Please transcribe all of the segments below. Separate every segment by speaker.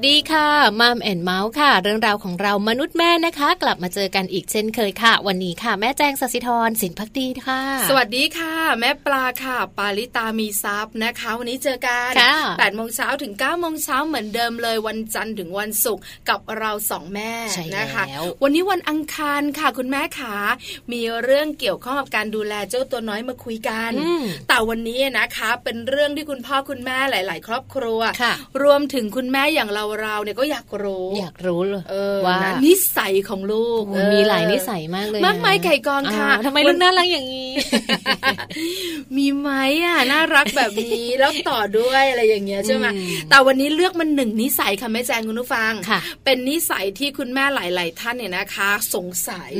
Speaker 1: ส
Speaker 2: วัสดี ค่ะ Mom and Mouth ค่ะ เรื่องราวของเรามนุษย์แม่นะคะ กลับมาเจอกันอีกเช่นเคยค่ะ วันนี้ค่ะ แม่แจงสัสิธรสินพักดีค่ะ
Speaker 3: สวัสดีค่ะ แม่ปลาค่ะ ปาลิตามีซับนะคะ วันนี้เจอกันแปดโมงเช้าถึง9ก้าโมงเช้าเหมือนเดิมเลยวันจันทร์ถึงวันศุกร์กับเราสองแม่นะคะ วันนี้วันอังคารค่ะ คุณแม่ขามีเรื่องเกี่ยวข้องกับการดูแลเจ้าตัวน้อยมาคุยกัน แต่วันนี้นะคะ เป็นเรื่องที่คุณพ่อคุณแม่หลาย ๆ ครอบครัวรวมถึงคุณแม่อย่างเราเราเนี่ยก็อยากรู้
Speaker 2: อยากรู้เลย
Speaker 3: ว่านิสัยของลูก
Speaker 2: มีหลายนิสัยมากเลย
Speaker 3: มากมายไก่กองค่ะ
Speaker 2: ทำไมลูกน่ารักอย่างนี้
Speaker 3: มีไหมอะน่ารักแบบนี้แล้วต่อด้วยอะไรอย่างเงี้ยใช่ไหมแต่วันนี้เลือกมันหนึ่งนิสัยค่ะแม่แจงคุณผู้ฟัง เป็นนิสัยที่คุณแม่หลาย ๆ ท่านเนี่ยนะคะ สงสัย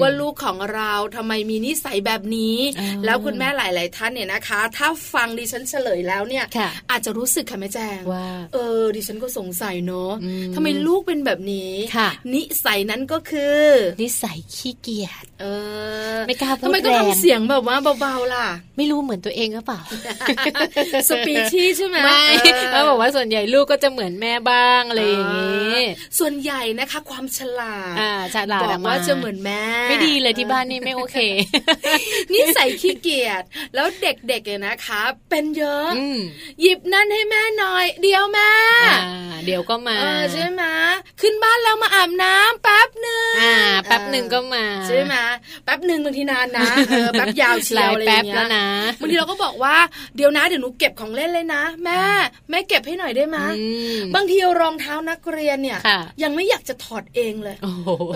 Speaker 3: ว่าลูกของเราทำไมมีนิสัยแบบนี้ แล้วคุณแม่หลาย ๆ ท่านเนี่ยนะคะ ถ้าฟังดิฉันเฉลยแล้วเนี่ย อาจจะรู้สึกค่ะแม่แจงว่าเออดิฉันก็สงสัยเนาะทำไมลูกเป็นแบบนี้นิสัยนั้นก็คือ
Speaker 2: นิสัยขี้เกียจ
Speaker 3: เอ
Speaker 2: อไม่กล้าพูด
Speaker 3: ทำไมต้องทำเสียงแบบว่าเบาๆล่ะ
Speaker 2: ไม่รู้เหมือนตัวเองหรือเปล่า
Speaker 3: สปีชีใช่ไหม
Speaker 2: ไม่เขาบอกว่าส่วนใหญ่ลูกก็จะเหมือนแม่บ้างอะไรอย่างนี้
Speaker 3: ส่วนใหญ่นะคะ ความฉลาด
Speaker 2: อ่าฉลาด
Speaker 3: บอกว่าจะเหมือนแม่
Speaker 2: ไม่ดีเลยที่บ้านนี่ไม่โอเค
Speaker 3: นิสัยขี้เกียจแล้วเด็กๆเนี่ยนะคะ เป็นเยอะหยิบนั่นให้แม่หน่อย เดียวแม่
Speaker 2: เดี๋ยวก็มา
Speaker 3: ใช่ไหมขึ้นบ้านแล้วมาอาบน้ำแป๊บหนึ่ง
Speaker 2: อ่า แป๊บหนึ่งก็มา
Speaker 3: ใช่ไหมแป๊บหนึ่งบางทีนานนะแป๊บยาวเชียวอะไรอย่างเงี้ยบางทีเราก็บอกว่าเดี๋ยวนะเดี๋ยวหนูเก็บของเล่นเลยนะ แม่แม่เก็บให้หน่อยได้ไหมบางทีรองเท้านักเรียนเนี่ย ยังไม่อยากจะถอดเองเลย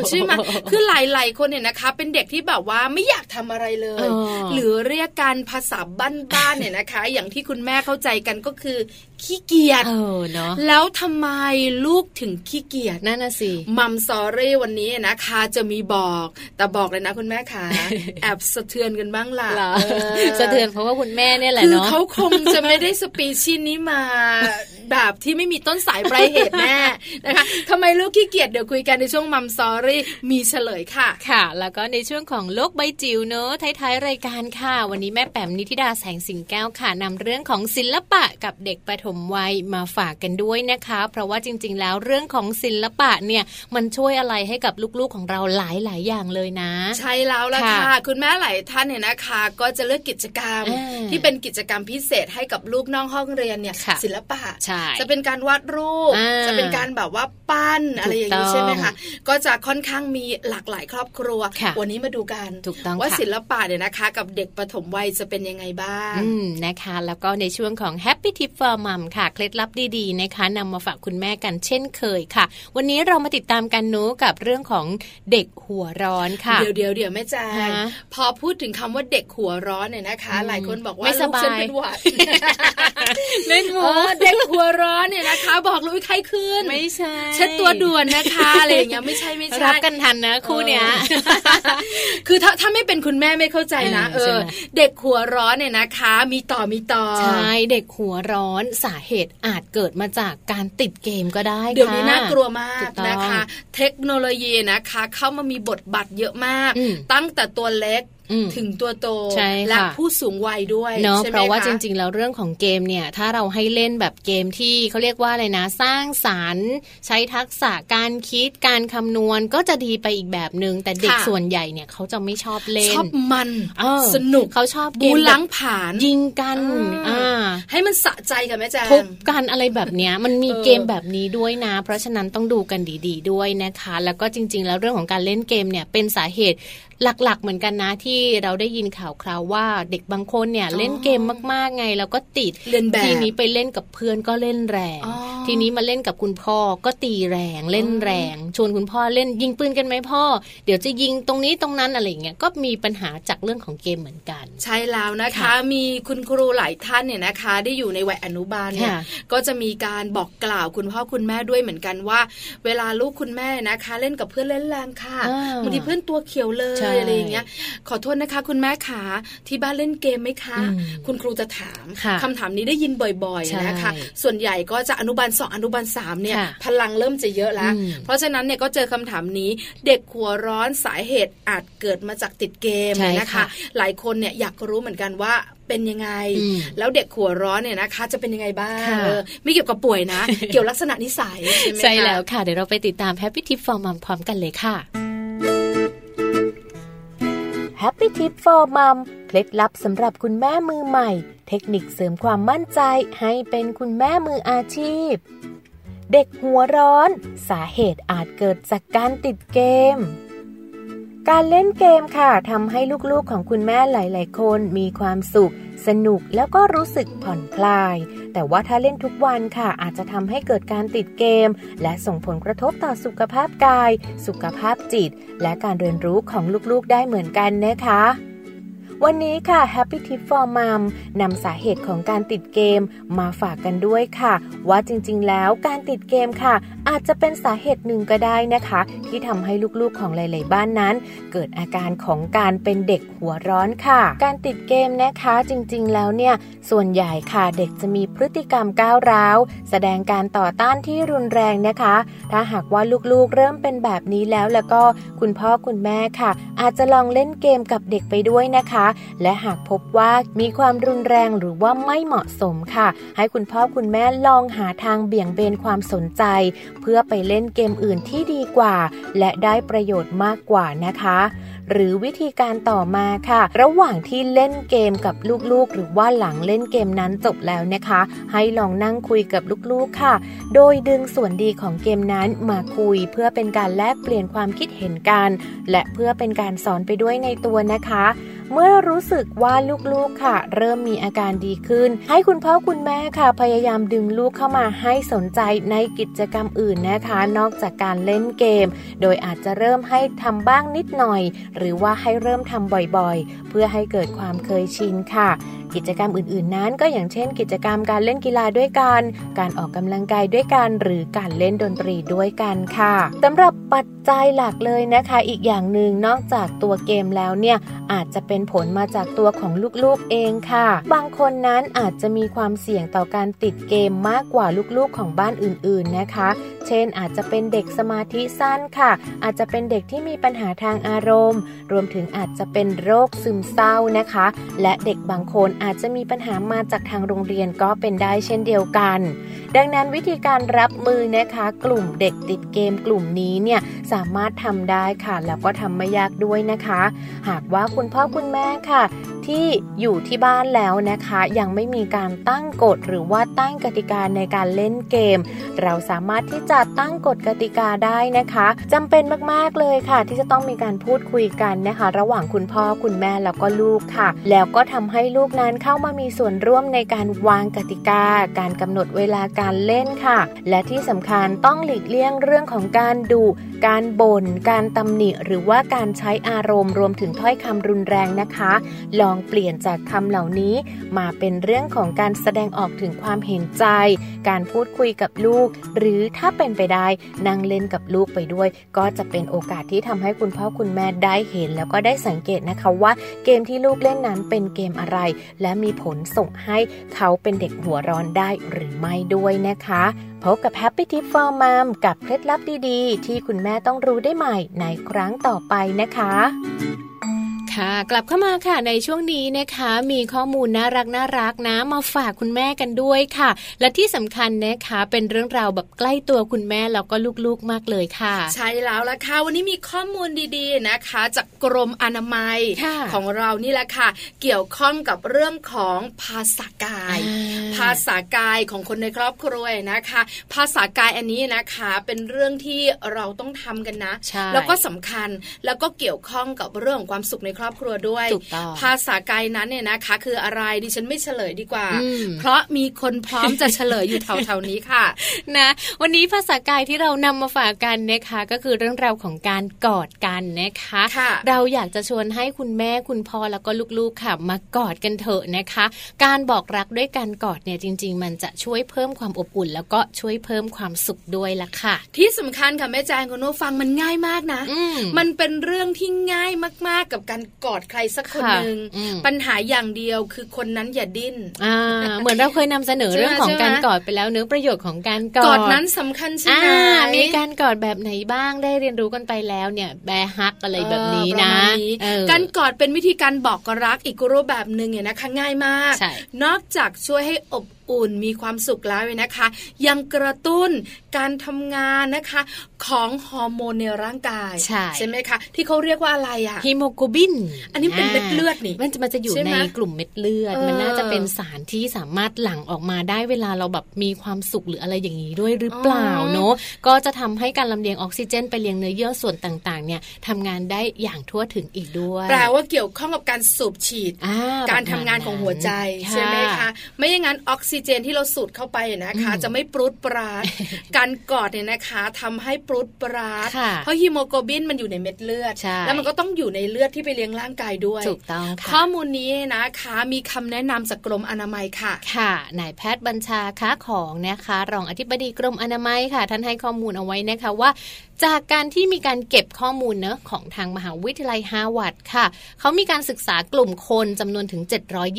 Speaker 3: ใช่ไหมคือหลายๆคนเนี่ยนะคะ เป็นเด็กที่แบบว่าไม่อยากทำอะไรเลย หรือเรียกการภาษาบ้านๆเนี่ยนะคะ อย่างที่คุณแม่เข้าใจกันก็คือขี้เกียจ
Speaker 2: เออเนาะ
Speaker 3: แล้วทำไมลูกถึงขี้เกียจ
Speaker 2: นั่นน่ะสิ
Speaker 3: มัมซอรี่วันนี้นะคะจะมีบอก แต่บอกเลยนะคุณแม่ขาแอบสะเทือนกันบ้างล่ะ
Speaker 2: สะเทือนเพราะว่าคุณแม่เนี่ยแหละเนาะ
Speaker 3: คือเขาคงจะไม่ได้สปีชีนี้มา แบบที่ไม่มีต้นสายปลายเหตุแน่นะคะทำไมลูกขี้เกียจเดี๋ยวคุยกันในช่วงมัมซอรี่มีเฉลยค่ะ
Speaker 2: ค่ะ แล้วก็ในช่วงของโลกใบจิ๋วเนอะท้ายๆรายการค่ะ วันนี้แม่แป๋มนิธิดาแสงสิงแก้วค่ะนำเรื่องของศิลปะกับเด็กประถมวัยมาฝากกันด้วยนะคะ เพราะว่าจริง ๆ แล้วเรื่องของศิลปะเนี่ยมันช่วยอะไรให้กับลูกๆของเราหลายๆอย่างเลยนะ
Speaker 3: ใช่แล้วล่ะค่ะ คุณแม่หลายท่านเนี่ยนะคะ ก็จะเลือกกิจกรรมที่เป็นกิจกรรมพิเศษให้กับลูกน้องห้องเรียนเนี่ยศิลปะจะเป็นการวาดรูป จะเป็นการแบบว่าปั้นอะไรอย่างนี้ใช่ไหมคะก็จะค่อนข้างมีหลากหลายครอบครัว วันนี้มาดูกันว่าศิลปะเนี่ยนะคะ กับเด็กปฐมวัยจะเป็นยังไงบ้าง
Speaker 2: นะคะ แล้วก็ในช่วงของ Happy Tip for Mom ค่ะ เคล็ดลับดีๆนะคะนำมาฝากคุณแม่กันเช่นเคยค่ะ วันนี้เรามาติดตามกันนูกับเรื่องของเด็กหัวร้อนค่ะ
Speaker 3: เดี๋ยวเดี๋ยวเดี๋ยวแม่แจ้งพอพูดถึงคำว่าเด็กหัวร้อนเนี่ยนะคะ หลายคนบอกว่าลูกฉันเป็นหวัด
Speaker 2: เล่นหัว
Speaker 3: เด็กหัวร้อนเนี่ยนะคะ บอกเลยใครขึ้น
Speaker 2: ไม่ใช่
Speaker 3: เช็ดตัวด่วนนะคะอะไรอย่างเงี้ยไม่ใช่ไม่ใช่
Speaker 2: รับกันทันนะคู่เนี้ย
Speaker 3: คือถ้าถ้าไม่เป็นคุณแม่ไม่เข้าใจนะเออ เด็กหัวร้อนเนี่ยนะคะ มีต่อมีต่อ
Speaker 2: ใช่เด็กหัวร้อนสาเหตุอาจเกิดมาจากการติดเกมก็ได้
Speaker 3: เดี๋ยวนี้น่ากลัวมากนะคะ เทคโนโลยีนะคะ เข้ามามีบทบาทเยอะมาก ตั้งแต่ตัวเล็ก ถึงตัวโตและผู้สูงวัยด้วย
Speaker 2: เนาะเพราะว่าจริง ๆ แล้วเรื่องของเกมเนี่ย ถ้าเราให้เล่นแบบเกมที่เขาเรียกว่าอะไรนะ สร้างสารรค์ ใช้ทักษะการคิดการคำนวณก็จะดีไปอีกแบบหนึง่งแต่เด็กส่วนใหญ่เนี่ยเขาจะไม่ชอบเล่น
Speaker 3: ชอบมันสนุก
Speaker 2: เขาชอบเก
Speaker 3: มล้างผ่าน
Speaker 2: ยิงกัน
Speaker 3: อ่าให้มันสะใจกับแม่แจ้ง
Speaker 2: ทุบกันอะไรแบบเนี้ยมันมีเกมแบบนี้ด้วยนะ เพราะฉะนั้นต้องดูกันดี ๆ ด้วยนะคะ แล้วก็จริง ๆ แล้วเรื่องของการเล่นเกมเนี่ยเป็นสาเหตุ หลักๆ เหมือนกันนะที่เราได้ยินข่าวคราวว่าเด็กบางคนเนี่ยเล่นเกมมากๆไง แล้วก็ติด
Speaker 3: เล่นแบบ
Speaker 2: ทีนี้ไปเล่นกับเพื่อนก็เล่นแรง ทีนี้มาเล่นกับคุณพ่อก็ตีแรงเล่นแรง ชวนคุณพ่อเล่นยิงปืนกันไหมพ่อ เดี๋ยวจะยิงตรงนี้ตรงนั้นอะไรเงี้ยก็มีปัญหาจากเรื่องของเกมเหมือนกัน
Speaker 3: ใช่แล้วนะคะ มีคุณครูหลายท่านเนี่ยนะคะ ได้อยู่ในวัยอนุบาลเนี่ยก็จะมีการบอกกล่าวคุณพ่อคุณแม่ด้วยเหมือนกันว่า เวลาลูกคุณแม่นะคะ เล่นกับเพื่อนเล่นแรงค่ะบางทีเพื่อนตัวเขียวเลยอะไรอย่างเงี้ย ขอโทษนะคะ คุณแม่ขาที่บ้านเล่นเกมไหมคะ คุณครูจะถามคำถามนี้ได้ยินบ่อยๆนะคะ ส่วนใหญ่ก็จะอนุบาลสองอนุบาลสามเนี่ย พลังเริ่มจะเยอะแล้วเพราะฉะนั้นเนี่ยก็เจอคำถามนี้เด็กหัวร้อนสาเหตุอาจเกิดมาจากติดเกมนะคะ หลายคนเนี่ยอยากรู้เหมือนกันว่าเป็นยังไง แล้วเด็กหัวร้อนเนี่ยนะคะ จะเป็นยังไงบ้างไม่เกี่ยวกับป่วยนะ เกี่ยวลักษณะนิสัยใช่ไหมใช่
Speaker 2: แล้วค่ะ เดี๋ยวเราไปติดตามแฮปปี้ทิปฟอร์มัมพร้อมกันเลยค่ะ
Speaker 4: Happy Tip for Mom เคล็ดลับสำหรับคุณแม่มือใหม่ เทคนิคเสริมความมั่นใจให้เป็นคุณแม่มืออาชีพ เด็กหัวร้อน สาเหตุอาจเกิดจากการติดเกม การเล่นเกมค่ะทำให้ลูกๆของคุณแม่หลาย ๆ คนมีความสุข สนุกแล้วก็รู้สึกผ่อนคลาย แต่ว่าถ้าเล่นทุกวันค่ะ อาจจะทำให้เกิดการติดเกม และส่งผลกระทบต่อสุขภาพกาย สุขภาพจิต และการเรียนรู้ของลูกๆได้เหมือนกันนะคะ วันนี้ค่ะ Happy Tip for Mom นำสาเหตุของการติดเกมมาฝากกันด้วยค่ะ ว่าจริงๆ แล้วการติดเกมค่ะ อาจจะเป็นสาเหตุหนึ่งก็ได้นะคะ ที่ทำให้ลูกๆของหลาย ๆ บ้านนั้น เกิดอาการของการเป็นเด็กหัวร้อนค่ะ การติดเกมนะคะจริงๆ แล้วเนี่ย ส่วนใหญ่ค่ะเด็กจะมีพฤติกรรมก้าวร้าว แสดงการต่อต้านที่รุนแรงนะคะ ถ้าหากว่าลูกๆ เริ่มเป็นแบบนี้แล้วแล้วก็คุณพ่อคุณแม่ค่ะ อาจจะลองเล่นเกมกับเด็กไปด้วยนะคะและหากพบว่ามีความรุนแรงหรือว่าไม่เหมาะสมค่ะ ให้คุณพ่อคุณแม่ลองหาทางเบี่ยงเบนความสนใจ เพื่อไปเล่นเกมอื่นที่ดีกว่า และได้ประโยชน์มากกว่านะคะ หรือวิธีการต่อมาค่ะ ระหว่างที่เล่นเกมกับลูกๆ หรือว่าหลังเล่นเกมนั้นจบแล้วนะคะ ให้ลองนั่งคุยกับลูกๆค่ะ โดยดึงส่วนดีของเกมนั้นมาคุยเพื่อเป็นการแลกเปลี่ยนความคิดเห็นกัน และเพื่อเป็นการสอนไปด้วยในตัวนะคะ เมื่อรู้สึกว่าลูกๆค่ะ เริ่มมีอาการดีขึ้น ให้คุณพ่อคุณแม่ค่ะ พยายามดึงลูกเข้ามาให้สนใจในกิจกรรมอื่นนะคะ นอกจากการเล่นเกม โดยอาจจะเริ่มให้ทำบ้างนิดหน่อยหรือว่าให้เริ่มทำบ่อยๆ เพื่อให้เกิดความเคยชินค่ะ กิจกรรมอื่นๆ นั้นก็อย่างเช่น กิจกรรมการเล่นกีฬาด้วยกัน การออกกำลังกายด้วยกัน หรือการเล่นดนตรีด้วยกันค่ะสำหรับปัจจัยหลักเลยนะคะ อีกอย่างหนึ่งนอกจากตัวเกมแล้วเนี่ยอาจจะเป็นผลมาจากตัวของลูกๆเองค่ะ บางคนนั้นอาจจะมีความเสี่ยงต่อการติดเกมมากกว่าลูกๆของบ้านอื่นๆนะคะ เช่นอาจจะเป็นเด็กสมาธิสั้นค่ะ อาจจะเป็นเด็กที่มีปัญหาทางอารมณ์รวมถึงอาจจะเป็นโรคซึมเศร้านะคะ และเด็กบางคนอาจจะมีปัญหามาจากทางโรงเรียนก็เป็นได้เช่นเดียวกัน ดังนั้นวิธีการรับมือนะคะ กลุ่มเด็กติดเกมกลุ่มนี้เนี่ยสามารถทำได้ค่ะ แล้วก็ทำไม่ยากด้วยนะคะ หากว่าคุณพ่อคุณแม่ค่ะ ที่อยู่ที่บ้านแล้วนะคะ ยังไม่มีการตั้งกฎหรือว่าตั้งกติกาในการเล่นเกม เราสามารถที่จะตั้งกฎกติกาได้นะคะจำเป็นมากๆเลยค่ะ ที่จะต้องมีการพูดคุยกันนะคะ ระหว่างคุณพ่อคุณแม่แล้วก็ลูกค่ะ แล้วก็ทำให้ลูกนั้นเข้ามามีส่วนร่วมในการวางกติกา การกำหนดเวลาการเล่นค่ะ และที่สำคัญต้องหลีกเลี่ยงเรื่องของการดุการบน่นการตำหนิหรือว่าการใช้อารมณ์รวมถึงถ้อยคำรุนแรงนะคะลององเปลี่ยนจากคำเหล่านี้ มาเป็นเรื่องของการแสดงออกถึงความเห็นใจ การพูดคุยกับลูก หรือถ้าเป็นไปได้นั่งเล่นกับลูกไปด้วย ก็จะเป็นโอกาสที่ทำให้คุณพ่อคุณแม่ได้เห็น แล้วก็ได้สังเกตนะคะว่า เกมที่ลูกเล่นนั้นเป็นเกมอะไร และมีผลส่งให้เขาเป็นเด็กหัวร้อนได้หรือไม่ด้วยนะคะพบกับ Happy Tip for Mom กับเคล็ดลับดีๆ ที่คุณแม่ต้องรู้ได้ใหม่ในครั้งต่อไปนะคะ
Speaker 2: ค่ะ กลับเข้ามาค่ะในช่วงนี้นะคะ มีข้อมูลน่ารักน่ารักนะ มาฝากคุณแม่กันด้วยค่ะ และที่สำคัญนะคะ เป็นเรื่องราวแบบใกล้ตัวคุณแม่แล้วก็ลูกๆมากเลยค่ะ
Speaker 3: ใช่แล้วละค่ะวันนี้มีข้อมูลดีๆนะคะ จากกรมอนามัยของเรานี่แหละค่ะ เกี่ยวข้องกับเรื่องของภาษากาย ภาษากายของคนในครอบครัวนะคะ ภาษากายอันนี้นะคะเป็นเรื่องที่เราต้องทำกันนะ แล้วก็สำคัญแล้วก็เกี่ยวข้องกับเรื่องความสุขในครอบครัวด้วย ภาษากายนั้นเนี่ยนะคะ คืออะไรดิฉันไม่เฉลยดีกว่า เพราะมีคนพร้อมจะเฉลยอยู่แถวๆนี้ค่ะ
Speaker 2: นะวันนี้ภาษากายที่เรานำมาฝากกันนะคะก็คือเรื่องราวของการกอดกันนะคะคะเราอยากจะชวนให้คุณแม่คุณพ่อแล้วก็ลูกๆค่ะ มากอดกันเถอะนะคะ การบอกรักด้วยการกอดเนี่ยจริง ๆ มันจะช่วยเพิ่มความอบอุ่น แล้วก็ช่วยเพิ่มความสุขด้วยล่ะค่ะ
Speaker 3: ที่สำคัญค่ะแม่แจงคุณโนฟังมันง่ายมากนะมันเป็นเรื่องที่ง่ายมากๆกับการกอดใครสักคนหนึ่งปัญหาอย่างเดียวคือคนนั้นอย่าดิ้น
Speaker 2: เหมือนเราเคยนำเสนอเรื่องของการกอดไปแล้วเนื้อประโยชน์ของการกอด
Speaker 3: กอดนั้นสำคัญใช่ไหม
Speaker 2: มีการกอดแบบไหนบ้างได้เรียนรู้กันไปแล้วเนี่ยแบฮักอะไรแบบนี้นะ
Speaker 3: การกอดเป็นวิธีการบอกรักอีกรูปแบบหนึ่งเนี่ยนะคะง่ายมาก นอกจากช่วยให้อบอุ่นมีความสุขแล้วนะคะ ยังกระตุ้นการทำงานนะคะ ของฮอร์โมนในร่างกายใช่ใช่ไหมคะ ที่เขาเรียกว่าอะไรอะ
Speaker 2: ฮีโมโกลบิน
Speaker 3: อันนี้เป็นเม็ดเลือดนี่
Speaker 2: มันจะมันจะอยู่ในกลุ่มเม็ดเลือด มันน่าจะเป็นสารที่สามารถหลั่งออกมาได้เวลาเราแบบมีความสุขหรืออะไรอย่างนี้ด้วยหรือเปล่าเนาะก็จะทำให้การลำเลียงออกซิเจน ไปเลี้ยงเนื้อเยื่อส่วนต่างๆ เนี่ยทำงานได้อย่างทั่วถึงอีกด้วย
Speaker 3: แปลว่าเกี่ยวข้องกับการสูบฉีด การทำงานของหัวใจใช่ไหมคะไม่อย่างนั้นออกซิเจนที่เราสูดเข้าไปนะคะ จะไม่ปรู๊ดปราดการกอดเนี่ยนะคะทำให้ปรู๊ดปราดเพราะฮีโมโกลบินมันอยู่ในเม็ดเลือด แล้วมันก็ต้องอยู่ในเลือดที่ไปเลี้ยงร่างกายด้วย
Speaker 2: ถูกต้องค่ะ
Speaker 3: ข้อมูลนี้นะคะมีคำแนะนำจากกรมอนามัยค่ะ
Speaker 2: ค่ะนายแพทย์บัญชาค้าของนะคะ รองอธิบดีกรมอนามัยค่ะ ท่านให้ข้อมูลเอาไว้นะคะว่า จากการที่มีการเก็บข้อมูลเนาะของทางมหาวิทยาลัยฮาร์วาร์ดค่ะ เขามีการศึกษากลุ่มคนจำนวนถึง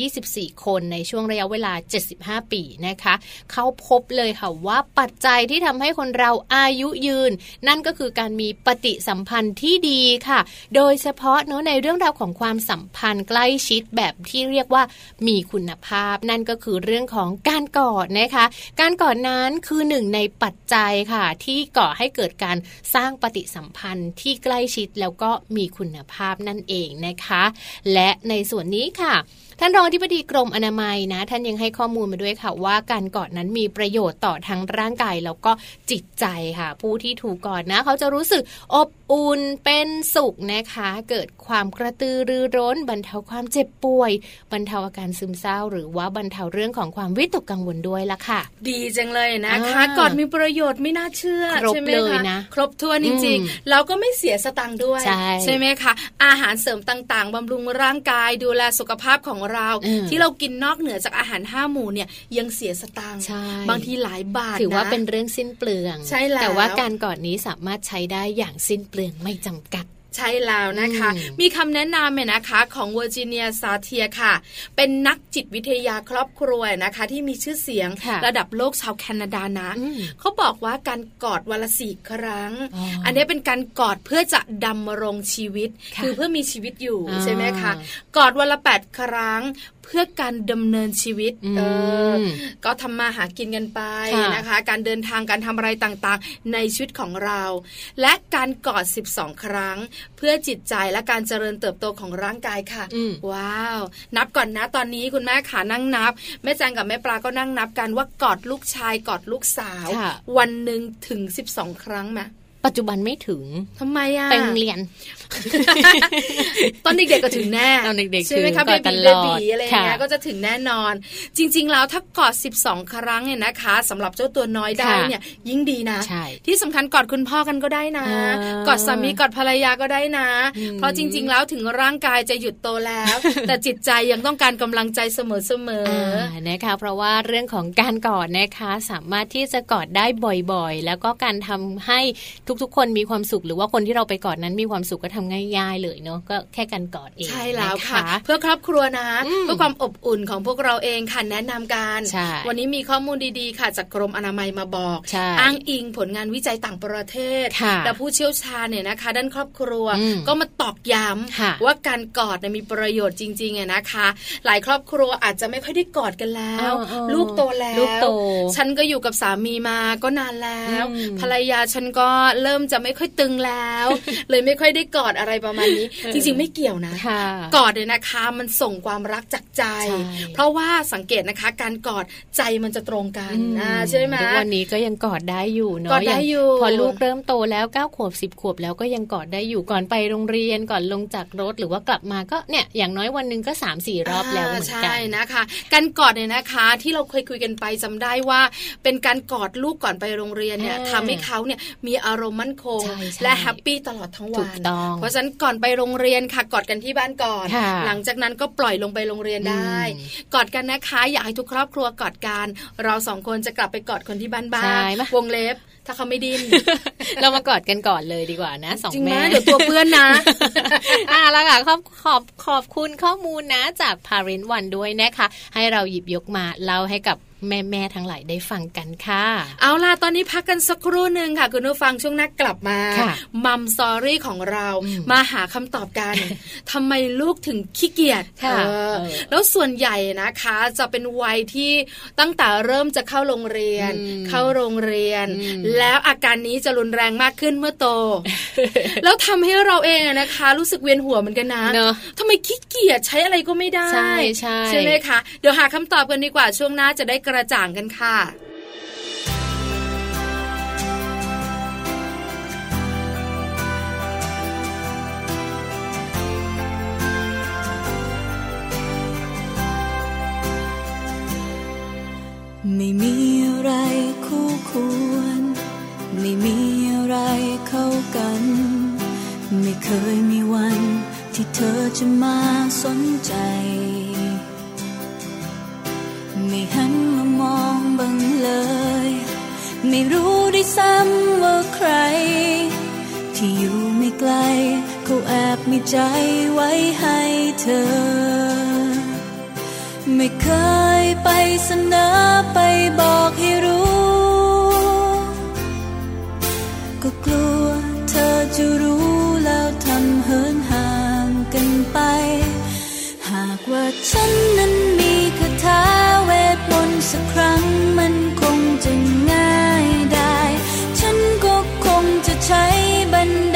Speaker 2: 724 คนในช่วงระยะเวลา 75 ปีนะคะ เขาพบเลยค่ะว่าปัจจัยที่ทำให้คนเราอายุยืน นั่นก็คือการมีปฏิสัมพันธ์ที่ดีค่ะ โดยเฉพาะเนาะในเรื่องราวของความสัมพันธ์ใกล้ชิดแบบที่เรียกว่ามีคุณภาพ นั่นก็คือเรื่องของการกอดนะคะ การกอดนั้นคือหนึ่งในปัจจัยค่ะ ที่ก่อให้เกิดการสร้างปฏิสัมพันธ์ที่ใกล้ชิดแล้วก็มีคุณภาพนั่นเองนะคะ และในส่วนนี้ค่ะ ท่านรองอธิบดีกรมอนามัยนะ ท่านยังให้ข้อมูลมาด้วยค่ะว่าการกอดนั้นมีประโยชน์ต่อทั้งร่างกายแล้วก็จิตใจค่ะ ผู้ที่ถูกกอดนะ เขาจะรู้สึกอบอุ่นเป็นสุขนะคะ เกิดความกระตือรือร้น บรรเทาความเจ็บป่วย บรรเทาอาการซึมเศร้า หรือว่าบรรเทาเรื่องของความวิตกกังวลด้วยละค่ะ
Speaker 3: ดีจังเลยนะคะกอดมีประโยชน์ไม่น่าเชื่อ
Speaker 2: ใช่ไหมคะนะ
Speaker 3: ครบถ้วนจริงๆเราก็ไม่เสียสตังค์ด้วยใช่ไหมคะอาหารเสริมต่างๆบำรุงร่างกายดูแลสุขภาพของเรา ที่เรากินนอกเหนือจากอาหารห้าหมู่เนี่ยยังเสียสตางค์บางทีหลายบาท
Speaker 2: ถือว่าเป็นเรื่องสิ้นเปลือง
Speaker 3: ใช่แล้ว
Speaker 2: แต่ว่าการก่อนนี้สามารถใช้ได้อย่างสิ้นเปลืองไม่จำกัด
Speaker 3: ใช่แล้วนะคะ มีคำแนะนำเนี่ยนะคะ ของเวอร์จิเนียซาเทียค่ะ เป็นนักจิตวิทยาครอบครัวนะคะ ที่มีชื่อเสียงระดับโลกชาวแคนาดานะเขาบอกว่าการกอดวันละสี่ครั้งอันนี้เป็นการกอดเพื่อจะดำรงชีวิต คือเพื่อมีชีวิตอยู่ใช่ไหมคะกอดวันละแปดครั้งเพื่อการดำเนินชีวิตเออก็ทำมาหากินกันไปนะคะ การเดินทางการทำอะไรต่างๆ ในชีวิตของเรา และการกอด 12 ครั้งเพื่อจิตใจและการเจริญเติบโตของร่างกายค่ะ ว้าว นับก่อนนะตอนนี้คุณแม่ขานั่งนับแม่แจงกับแม่ปลาก็นั่งนับกันว่ากอดลูกชายกอดลูกสาว วันหนึ่งถึง 12 ครั้งไหม
Speaker 2: ปัจจุบันไม่ถึง
Speaker 3: ทำไมอะ
Speaker 2: ไปโรงเรียน
Speaker 3: ตอนเด็กๆก็ถึงแน่
Speaker 2: ตอนเด็กๆ
Speaker 3: ใช่ไหมคะเบบีเบบีอะไรเงี้ยก็จะถึงแน่นอน จริง ๆ แล้วถ้ากอด 12 ครั้งเนี่ยนะคะสำหรับเจ้าตัวน้อยได้เนี่ย ยิ่งดีนะ ที่สำคัญกอดคุณพ่อกันก็ได้นะกอดสามีกอดภรรยาก็ได้นะ เพราะจริง ๆ แล้วถึงร่างกายจะหยุดโตแล้ว แต่จิตใจยังต้องการกำลังใจเสมอ
Speaker 2: ๆนะคะเพราะว่าเรื่องของการกอดนะคะ สามารถที่จะกอดได้บ่อยๆ แล้วก็การทำให้ทุก ๆ คนมีความสุขหรือว่าคนที่เราไปกอดนั้นมีความสุขก็ทำง่ายๆเลยเนาะก็แค่การกอดเอง
Speaker 3: ใช่แล้วค่ะ เพื่อครอบครัวนะเพื่อความอบอุ่นของพวกเราเองค่ะแนะนำกันวันนี้มีข้อมูลดีๆค่ะจากกรมอนามัยมาบอก อ้างอิงผลงานวิจัยต่างประเทศและผู้เชี่ยวชาญเนี่ยนะคะ ด้านครอบครัวก็มาตอกย้ำว่าการกอดมีประโยชน์จริงๆนะคะ หลายครอบครัวอาจจะไม่ค่อยได้กอดกันแล้ว ลูกโตแล้วฉันก็อยู่กับสามีมาก็นานแล้ว ภรรยาฉันก็เริ่มจะไม่ค่อยตึงแล้ว เลยไม่ค่อยได้กอดอะไรประมาณนี้ จริงๆไม่เกี่ยวนะกอดเนี่ยนะคะมันส่งความรักจากใจ เพราะว่าสังเกตนะคะ การกอดใจมันจะตรงกันนะใช่ไหม
Speaker 2: ทุกวันนี้ก็ยังกอดได้อยู่เนาะ
Speaker 3: กอดได้อยู่
Speaker 2: พอลูกเริ่มโตแล้วเก้าขวบสิบขวบแล้วก็ยังกอดได้อยู่ก่อนไปโรงเรียนก่อนลงจากรถหรือว่ากลับมาก็เนี่ยอย่างน้อยวันหนึ่งก็3ามสี่รอบแล้วเหมือนกันใช่
Speaker 3: นะคะ การกอดเนี่ยนะคะ ที่เราเคยคุยกันไปจำได้ว่า เป็นการกอดลูกก่อนไปโรงเรียนเนี่ยทำให้เขาเนี่ยมีอารมณ์มั่นคง และแฮปปี้ตลอดทั้งวันเพราะฉะนั้นก่อนไปโรงเรียนค่ะกอดกันที่บ้านก่อน หลังจากนั้นก็ปล่อยลงไปโรงเรียนได้ กอดกันนะคะ อยากให้ทุกครอบครัวกอดกัน เราสองคนจะกลับไปกอดคนที่บ้านบ้างวงเล็บถ้าเขาไม่ดิ้น
Speaker 2: เรามากอดกันก่อนเลยดีกว่านะสองแม่
Speaker 3: เดี๋ยวตัวเพื่อนนะ
Speaker 2: อ่าแล้วค่ะขอบขอบขอบคุณข้อมูลนะจาก Parent One ด้วยนะคะ ให้เราหยิบยกมาเล่าให้กับ แม่แม่ทั้งหลายได้ฟังกันค่ะ
Speaker 3: เอาล่ะตอนนี้พักกันสักครู่หนึ่งค่ะ คุณผู้ฟังช่วงนักกลับมามัมซอรี่ของเรามาหาคำตอบกันทำไมลูกถึงขี้เกียจแล้วส่วนใหญ่นะคะ จะเป็นวัยที่ตั้งแต่เริ่มจะเข้าโรงเรียน เข้าโรงเรียน แล้วอาการนี้จะรุนแรงมากขึ้นเมื่อโต แล้วทำให้เราเองนะคะ รู้สึกเวียนหัวเหมือนกันนะทำไมขี้เกียจใช้อะไรก็ไม่ได้ใช่ใช่ใช่ไหมคะเดี๋ยวหาคำตอบกันดีกว่าช่วงหน้าจะได้กระจ่างกันค่ะ
Speaker 5: ไม่มีอะไรคู่ควร ไม่มีอะไรเข้ากัน ไม่เคยมีวันที่เธอจะมาสนใจ ไม่หันมามองบังเลย ไม่รู้ได้ซ้ำว่าใคร ที่อยู่ไม่ไกล เขาแอบมีใจไว้ให้เธอ ไม่เคยไปเสนอไปบอกให้รู้ ก็กลัวเธอจะรู้แล้วทำเหินห่างกันไป หากว่าฉันนั้นมีคาถา สักครั้งมันคงจะง่ายได้ ฉันก็คงจะใช้
Speaker 6: บัน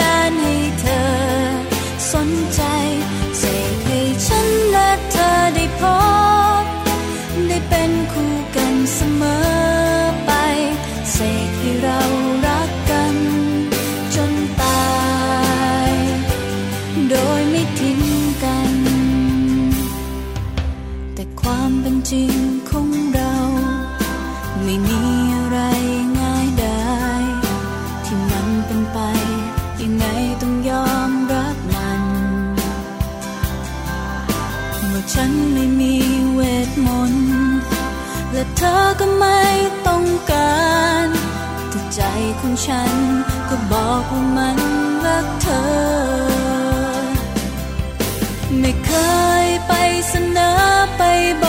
Speaker 6: ฉัน ก็บอกว่ามันรักเธอ ไม่เคยไปเสนอไป
Speaker 5: บ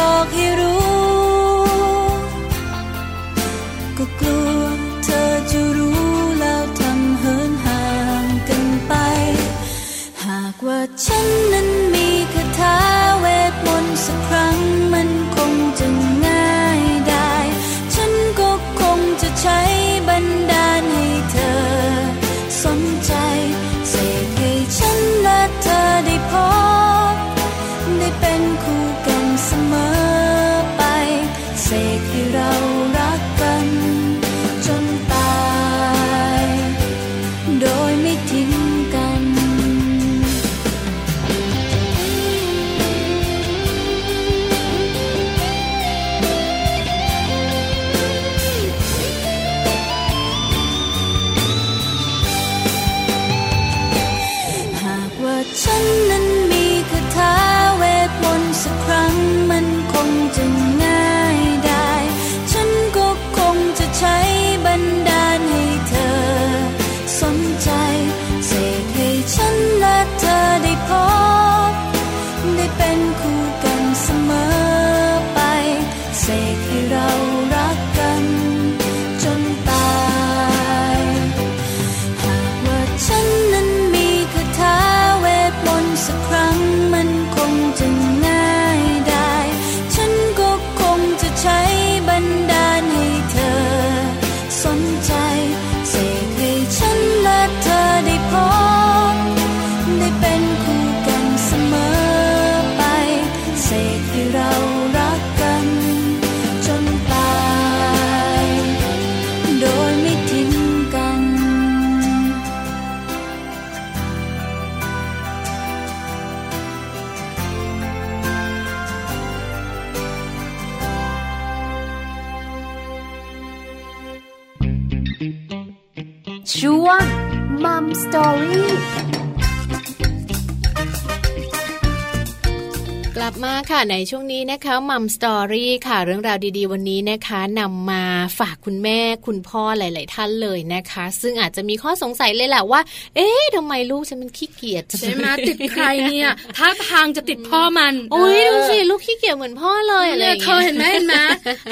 Speaker 5: ในช่วงนี้นะคะมัมสตอรี่ค่ะ เรื่องราวดีๆ วันนี้นะคะนำมาฝากคุณแม่คุณพ่อหลาย ๆ ท่านเลยนะคะ ซึ่งอาจจะมีข้อสงสัยเลยแหละว่า เอ๊ะทำไมลูกฉันมันขี้เกียจ
Speaker 3: ใช่ไหมติดใครเนี่ยท่าทางจะติดพ่อมัน
Speaker 5: โอ้ย
Speaker 3: เดู
Speaker 5: สิลูกขี้เกียจเหมือนพ่อเลยอะไรอ
Speaker 3: เนี่ย
Speaker 5: ย่าง
Speaker 3: เธอเห็นไหมเห็นไหม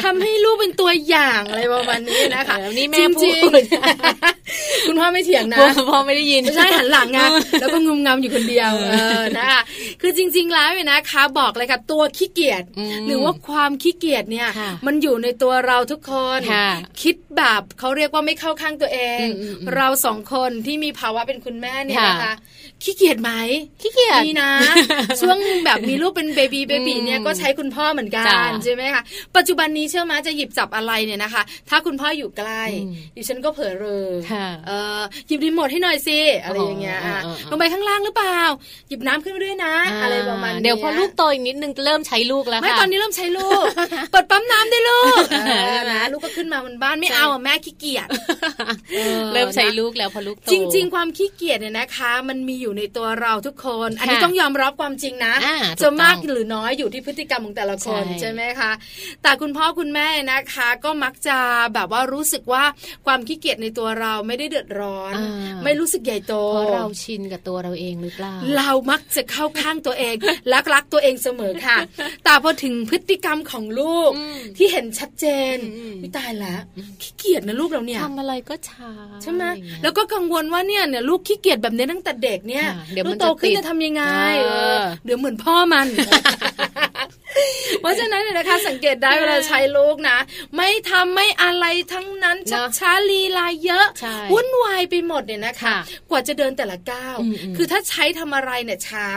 Speaker 3: ทำให้ลูกเป็นตัวอย่างอะไรประมาณนี้นะคะ
Speaker 5: เออนี่แม่
Speaker 3: จริง
Speaker 5: พูด
Speaker 3: ๆคุณพ่อไม่เถียงนะ
Speaker 5: พ่อไม่ได้ยิน
Speaker 3: ไม่ใช่หันหลังไงแล้วก็งุมงำอยู่คนเดียวเออนะคะคือจริง ๆ แล้วเนี่ยนะคะ บอกเลยค่ะตัวขี้เกียจ
Speaker 5: อืม
Speaker 3: หรือว่าความขี้เกียจเนี่ย
Speaker 5: ค่ะ
Speaker 3: มันอยู่ในตัวเราทุกคน
Speaker 5: ค่ะ
Speaker 3: คิดแบบเขาเรียกว่าไม่เข้าข้างตัวเอง
Speaker 5: อืมอืมอืม
Speaker 3: เราสองคนที่มีภาวะเป็นคุณแม่เนี่ย
Speaker 5: ค่ะ
Speaker 3: นะคะขี้เกียจไหม
Speaker 5: ขี้เกียจ
Speaker 3: มีนะ ช่วงแบบมีลูกเป็นเบบีเบบีเนี่ยก็ใช้คุณพ่อเหมือนกั
Speaker 5: จ้ะ
Speaker 3: นใช่ไหมคะปัจจุบันนี้เชื่อไหมจะหยิบจับอะไรเนี่ยนะคะ ถ้าคุณพ่ออยู่ใกล้
Speaker 5: อืม
Speaker 3: ดิฉันก็เผลอเรอ
Speaker 5: ค่ะ
Speaker 3: เออหยิบรีโมทให้หน่อยสิอะไรอย่างเงี้ย
Speaker 5: อ๋อ
Speaker 3: อะ
Speaker 5: อ๋ออ๋อ
Speaker 3: ลงไปข้างล่างหรือเปล่า หยิบน้ำขึ้นมาด้วยนะ อะไรประมาณนี้
Speaker 5: เดี๋ยวพอลูกโตอีกนิดนึงเริ่มใช้ลูกแล้ว
Speaker 3: ไม่
Speaker 5: ค่ะ
Speaker 3: ตอนนี้เริ่มใช้ลูกเปิดปั๊มน้ำได้ลูกเออนะ
Speaker 5: นะ
Speaker 3: ลูกก็ขึ้นมาบนบ้านไม่
Speaker 5: ใช่
Speaker 3: เอาอะแม่ขี้เกียจออ
Speaker 5: เริ่มใช้
Speaker 3: นะ
Speaker 5: ลูกแล้วพอลูกโต
Speaker 3: จริง ๆ ความขี้เกียจเนี่ยนะคะ มันมีอยู่ในตัวเราทุกคน อันนี้
Speaker 5: ค่ะ
Speaker 3: ต้องยอมรับความจริงนะ
Speaker 5: อ่าถูก
Speaker 3: จะมาก
Speaker 5: ต้อง
Speaker 3: หรือน้อยอยู่ที่พฤติกรรมของแต่ละคน
Speaker 5: ใช่
Speaker 3: ใช่ไหมคะแต่คุณพ่อคุณแม่นะคะ ก็มักจะแบบว่ารู้สึกว่าความขี้เกียจในตัวเราไม่ได้เดือดร้อน
Speaker 5: อ่า
Speaker 3: ไม่รู้สึกใหญ่โต
Speaker 5: เพราะเราชินกับตัวเราเองหรือเปล่า
Speaker 3: เรามักจะเข้าข้างตัวเองและรักตัวเองเสมอค่ะแต่พอถึงพฤติกรรมของลูก
Speaker 5: อืม
Speaker 3: ที่เห็นชัดเจน
Speaker 5: อืม
Speaker 3: วิตายแล้วขี้เกียจนะลูกเราเนี่ย
Speaker 5: ทำอะไรก็ช้า
Speaker 3: ใช่ไหม
Speaker 5: อย่างเงี้ย
Speaker 3: แล้วก็กังวลว่าเนี่ยเนี่ยลูกขี้เกียจแบบนี้ตั้งแต่เด็กเนี่ย
Speaker 5: ค่ะเดี๋ยว
Speaker 3: ลู
Speaker 5: มั
Speaker 3: ก
Speaker 5: น
Speaker 3: โตขึ้น
Speaker 5: จะติด
Speaker 3: จะทำยังไง
Speaker 5: เออ
Speaker 3: เออเดี๋ยวเหมือนพ่อมัน เพราะฉะนั้นเนี่ยนะคะสังเกตได้เวลาใช้ลูกนะ ไม่ทำไม่อะไรทั้งนั้นชัก
Speaker 5: เนอะ
Speaker 3: ช้าลีลาเยอะ
Speaker 5: ใช่
Speaker 3: วุ่นวายไปหมดเนี่ยนะคะ
Speaker 5: ค่ะ
Speaker 3: กว่าจะเดินแต่ละก้าว
Speaker 5: อืมอืม
Speaker 3: คือถ้าใช้ทำอะไรเนี่ยช้า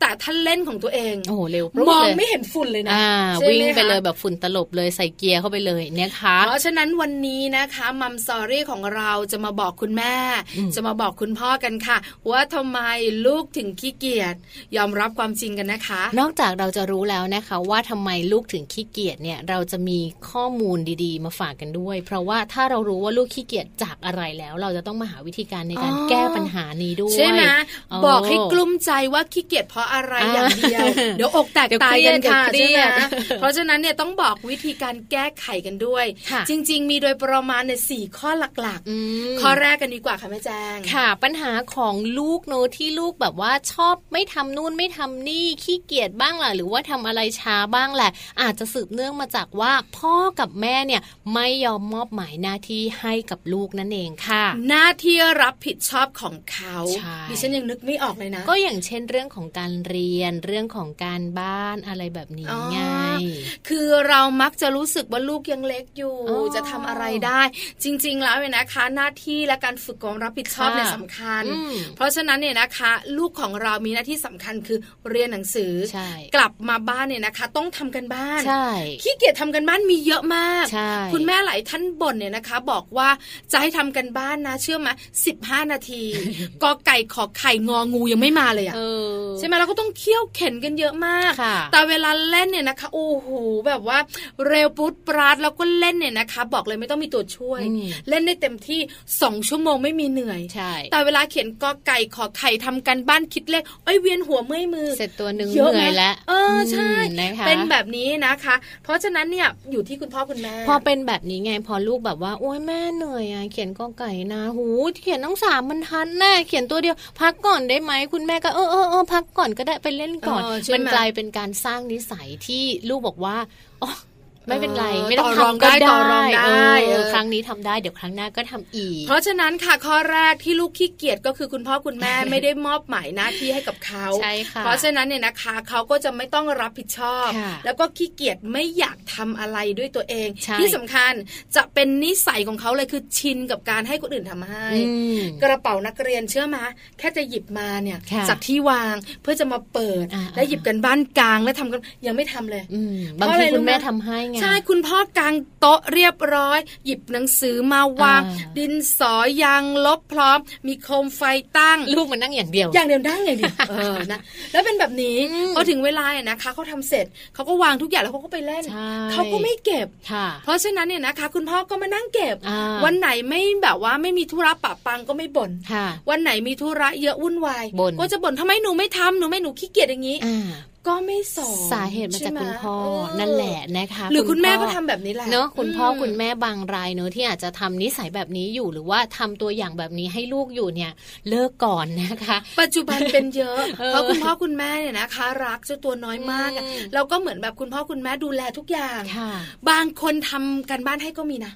Speaker 3: แต่ท่านเล่นของตัวเอง
Speaker 5: โอ้โหเร็วปรุด
Speaker 3: มอง
Speaker 5: เลย
Speaker 3: ไม่เห็นฝุ่นเลยนะ
Speaker 5: อ่า
Speaker 3: ใช่หม
Speaker 5: วิ่งไป
Speaker 3: คะ
Speaker 5: เลยแบบฝุ่นตลบเลยใส่เกียร์เข้าไปเลยเนี่ยค่ะ
Speaker 3: เพราะฉะนั้นวันนี้นะคะมัมสอรี่ของเราจะมาบอกคุณแม่
Speaker 5: อืม
Speaker 3: จะมาบอกคุณพ่อกันค่ะ ว่าทำไมลูกถึงขี้เกียจยอมรับความจริงกันนะคะ
Speaker 5: นอกจากเราจะรู้แล้วนะคะ
Speaker 2: ว่าทำไมลูกถึงขี้เกียจเนี่ยเราจะมีข้อมูลดีๆ มาฝากกันด้วย เพราะว่าถ้าเรารู้ว่าลูกขี้เกียจจากอะไรแล้ว เราจะต้องมาหาวิธีการในการแก้ปัญหานี้ด้วย
Speaker 3: ใช่ไหมบอกให้กลุ้มใจว่าขี้เกียจเพราะอะไรอย่างเดียว เดี๋ยวอกแตกตายกันค่ะใช่ไหมเพราะฉะนั้นเนี่ยต้องบอกวิธีการแก้ไขกันด้วย จริง ๆ มีโดยประมาณในสี่ข้อหลักๆ ข้อแรกกันดีกว่าค่ะแม่แจ้ง
Speaker 2: ค่ะ ปัญหาของลูกโนที่ลูกแบบว่าชอบไม่ทำนู่นไม่ทำนี่ขี้เกียจบ้างล่ะหรือว่าทำอะไรช้าบ้างแหละ อาจจะสืบเนื่องมาจากว่าพ่อกับแม่เนี่ยไม่ยอมมอบหมายหน้าที่ให้กับลูกนั่นเองค่ะ
Speaker 3: หน้าที่รับผิดชอบของเขาดิฉันยังนึกไม่ออกเลยนะ
Speaker 2: ก็อย่างเช่นเรื่องของการเรียนเรื่องของการบ้านอะไรแบบนี้ไง
Speaker 3: คือเรามักจะรู้สึกว่าลูกยังเล็กอยู่ จะทำอะไรได้ จริง ๆ แล้วเนี่ยนะคะ หน้าที่และการฝึกความรับผิดชอบเนี่ยสำคัญ เพราะฉะนั้นเนี่ยนะคะ ลูกของเรามีหน้าที่สำคัญคือเรียนหนังสือกลับมาบ้านเนี่ยนะคะต้องทำกันบ้านขี้เกียจทำกันบ้านมีเยอะมากคุณแม่หลายท่านบ่นเนี่ยนะคะ บอกว่าจะให้ทำกันบ้านนะ เชื่อไหมสิบห้านาทีกอไก่ขอไข่งองูยังไม่มาเลยอะใช่ไหมเราก็ต้องเคี่ยวเข็นกันเยอะมาก แต่เวลาเล่นเนี่ยนะคะโอ้โหแบบว่าเร็วปุ๊ดปราดแล้วก็เล่นเนี่ยนะคะ บอกเลยไม่ต้องมีตัวช่วย เล่นได้เต็มที่สองชั่วโมงไม่มีเหนื่อยแต่เวลาเขียนกอไก่ขอไข่ทำกันบ้านคิดเลขเอ้ยเวียนหัวเมื่อยมือ
Speaker 2: เสร็จตัวหนึ่งเหนื่อยแล้ว
Speaker 3: เออใช่เป็นแบบนี้นะคะ เพราะฉะนั้นเนี่ยอยู่ที่คุณพ่อคุณแม่
Speaker 2: พอเป็นแบบนี้ไงพอลูกแบบว่า โอ้ยแม่เหนื่อยอะเขียนกอไก่นะหูเขียนต้องสามบรรทัดแน่เขียนตัวเดียว พักก่อนได้ไหมคุณแม่ก็เออเออเออพักก่อนก็ได้ไปเล่นก่อนมันกลายเป็นการสร้างนิสัยที่ลูกบอกว่าอ๋อ ไม่เป็นไร ไม่ต้องทำก็ได้ครั้งนี้ทำได้เดี๋ยวครั้งหน้าก็ทำอีก
Speaker 3: เพราะฉะนั้นค่ะข้อแรกที่ลูกขี้เกียจก็คือคุณพ่อคุณแม่ไม่ได้มอบหมายหน้าที่ให้กับเขา
Speaker 2: ใช่ค่ะ
Speaker 3: เพราะฉะนั้นเนี่ยนะคะเขาก็จะไม่ต้องรับผิดชอบ แล้วก็ขี้เกียจไม่อยากทำอะไรด้วยตัวเอง ที่สำคัญจะเป็นนิสัยของเขาเลยคือชินกับการให้คนอื่นทำให้ กระเป๋านักเรียนเชื่อมาแค่จะหยิบมาเนี่ยจากที่วางเพื่อจะมาเปิด แล้วหยิบกันบ้านกลางแล้วทำกันยังไม่ทำเลย
Speaker 2: บางทีคุณแม่ทำให้ไง
Speaker 3: ใช่คุณพ่อกางโต๊ะเรียบร้อย หยิบหนังสือมาวาง ดินสอยางลบพร้อม มีโคมไฟตั้ง
Speaker 2: ลูกมันนั่งอย่างเดียว
Speaker 3: อย่างเดียวนั่งอย่างเดียวเออนะแล้วเป็นแบบนี้พอถึงเวลาเนี่ยนะคะเขาทำเสร็จเขาก็วางทุกอย่างแล้วเขาก็ไปเล่นเขาก็ไม่เก็บ เพราะฉะนั้นเนี่ยนะคะ คุณพ่อก็มานั่งเก็บ วันไหนไม่แบบว่าไม่มีธุระปะปังก็ไม่บ่นวันไหนมีธุระเยอะวุ่นวายก็จะบ่นทำไมหนูไม่ทำหนูไม่หนูขี้เกียจอย่างนี้ ก็ไม่สอน
Speaker 2: สาเหตุมาจากคุณพ่อนั่นแหละนะคะ
Speaker 3: หรือคุณแม่ก็ทำแบบนี้แหละ
Speaker 2: เนอะคุณพ่อคุณแม่บางรายเนอะที่อาจจะทำนิสัยแบบนี้อยู่หรือว่าทำตัวอย่างแบบนี้ให้ลูกอยู่เนี่ย เลิกก่อนนะคะ
Speaker 3: ปัจจุบันเป็นเยอะ เพราะคุณพ่อคุณแม่เนี่ยนะคะ รักเจ้าตัวน้อยมากแล้วก็เหมือนแบบคุณพ่อคุณแม่ดูแลทุกอย่างบางคนทำกันบ้านให้ก็มีนะ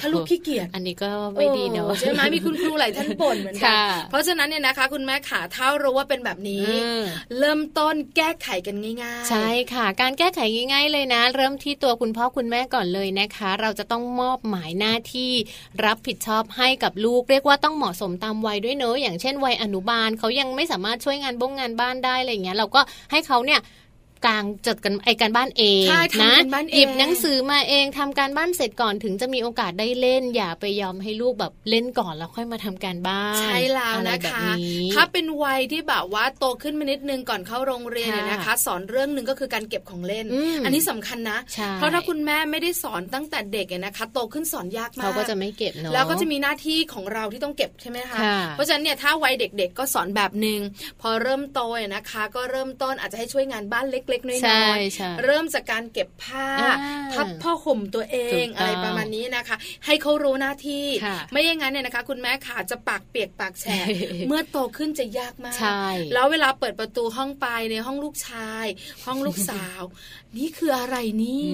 Speaker 3: ถ้าลูกขี้เกียจ
Speaker 2: อันนี้ก็ไม่ดีเนอะ
Speaker 3: ใช่ไหมมีคุณครูหลายท่านบ่นเหมือนกันเพราะฉะนั้นเนี่ยนะคะ คุณแม่ขาเท่ารู้ว่าเป็นแบบนี้ เริ่มต้นแก้ไขกันง่าย
Speaker 2: ๆ ใช่ค่ะ การแก้ไขง่าย ๆ เลยนะ เริ่มที่ตัวคุณพ่อคุณแม่ก่อนเลยนะคะ เราจะต้องมอบหมายหน้าที่รับผิดชอบให้กับลูก เรียกว่าต้องเหมาะสมตามวัยด้วยเนอะอย่างเช่นวัยอนุบาลเขายังไม่สามารถช่วยงานบ้งงานบ้านได้อะไรเงี้ยเราก็ให้เขาเนี่ย กลางจัดกันไอการบ้านเองนะหยิบหนังสือมาเองทำการบ้านเสร็จก่อนถึงจะมีโอกาสได้เล่น อย่าไปยอมให้ลูกแบบเล่นก่อนแล้วค่อยมาทำการบ้านใช่
Speaker 3: แล้วนะคะถ้าเป็นวัยที่แบบว่าโตขึ้นมานิดนึงก่อนเข้าโรงเรียนเนี่ยนะคะ สอนเรื่องหนึ่งก็คือการเก็บของเล่น อันนี้สำคัญนะ เพราะถ้าคุณแม่ไม่ได้สอนตั้งแต่เด็กเนี่ยนะคะ โตขึ้นสอนยากมาก
Speaker 2: เขาก็จะไม่เก็บเนาะ
Speaker 3: แล้วก็จะมีหน้าที่ของเราที่ต้องเก็บใช่ไหมคะเพราะฉะนั้นเนี่ยถ้าวัยเด็กๆ ก็สอนแบบหนึ่งพอเริ่มโตนะคะ ก็เริ่มต้นอาจจะให้ช่วยงานบ้านเล็กๆน้อยๆเริ่มจากการเก็บผ้าพับผ้าห่มตัวเองอะไรประมาณนี้นะคะ ให้เขารู้หน้าที่ไม่อย่างนั้นเนี่ยนะคะ คุณแม่ขาจะปากเปียกปากแฉะเมื่อโตขึ้นจะยากมากแล้วเวลาเปิดประตูห้องไปในห้องลูกชาย ห้องลูกสาว นี่คืออะไรนี่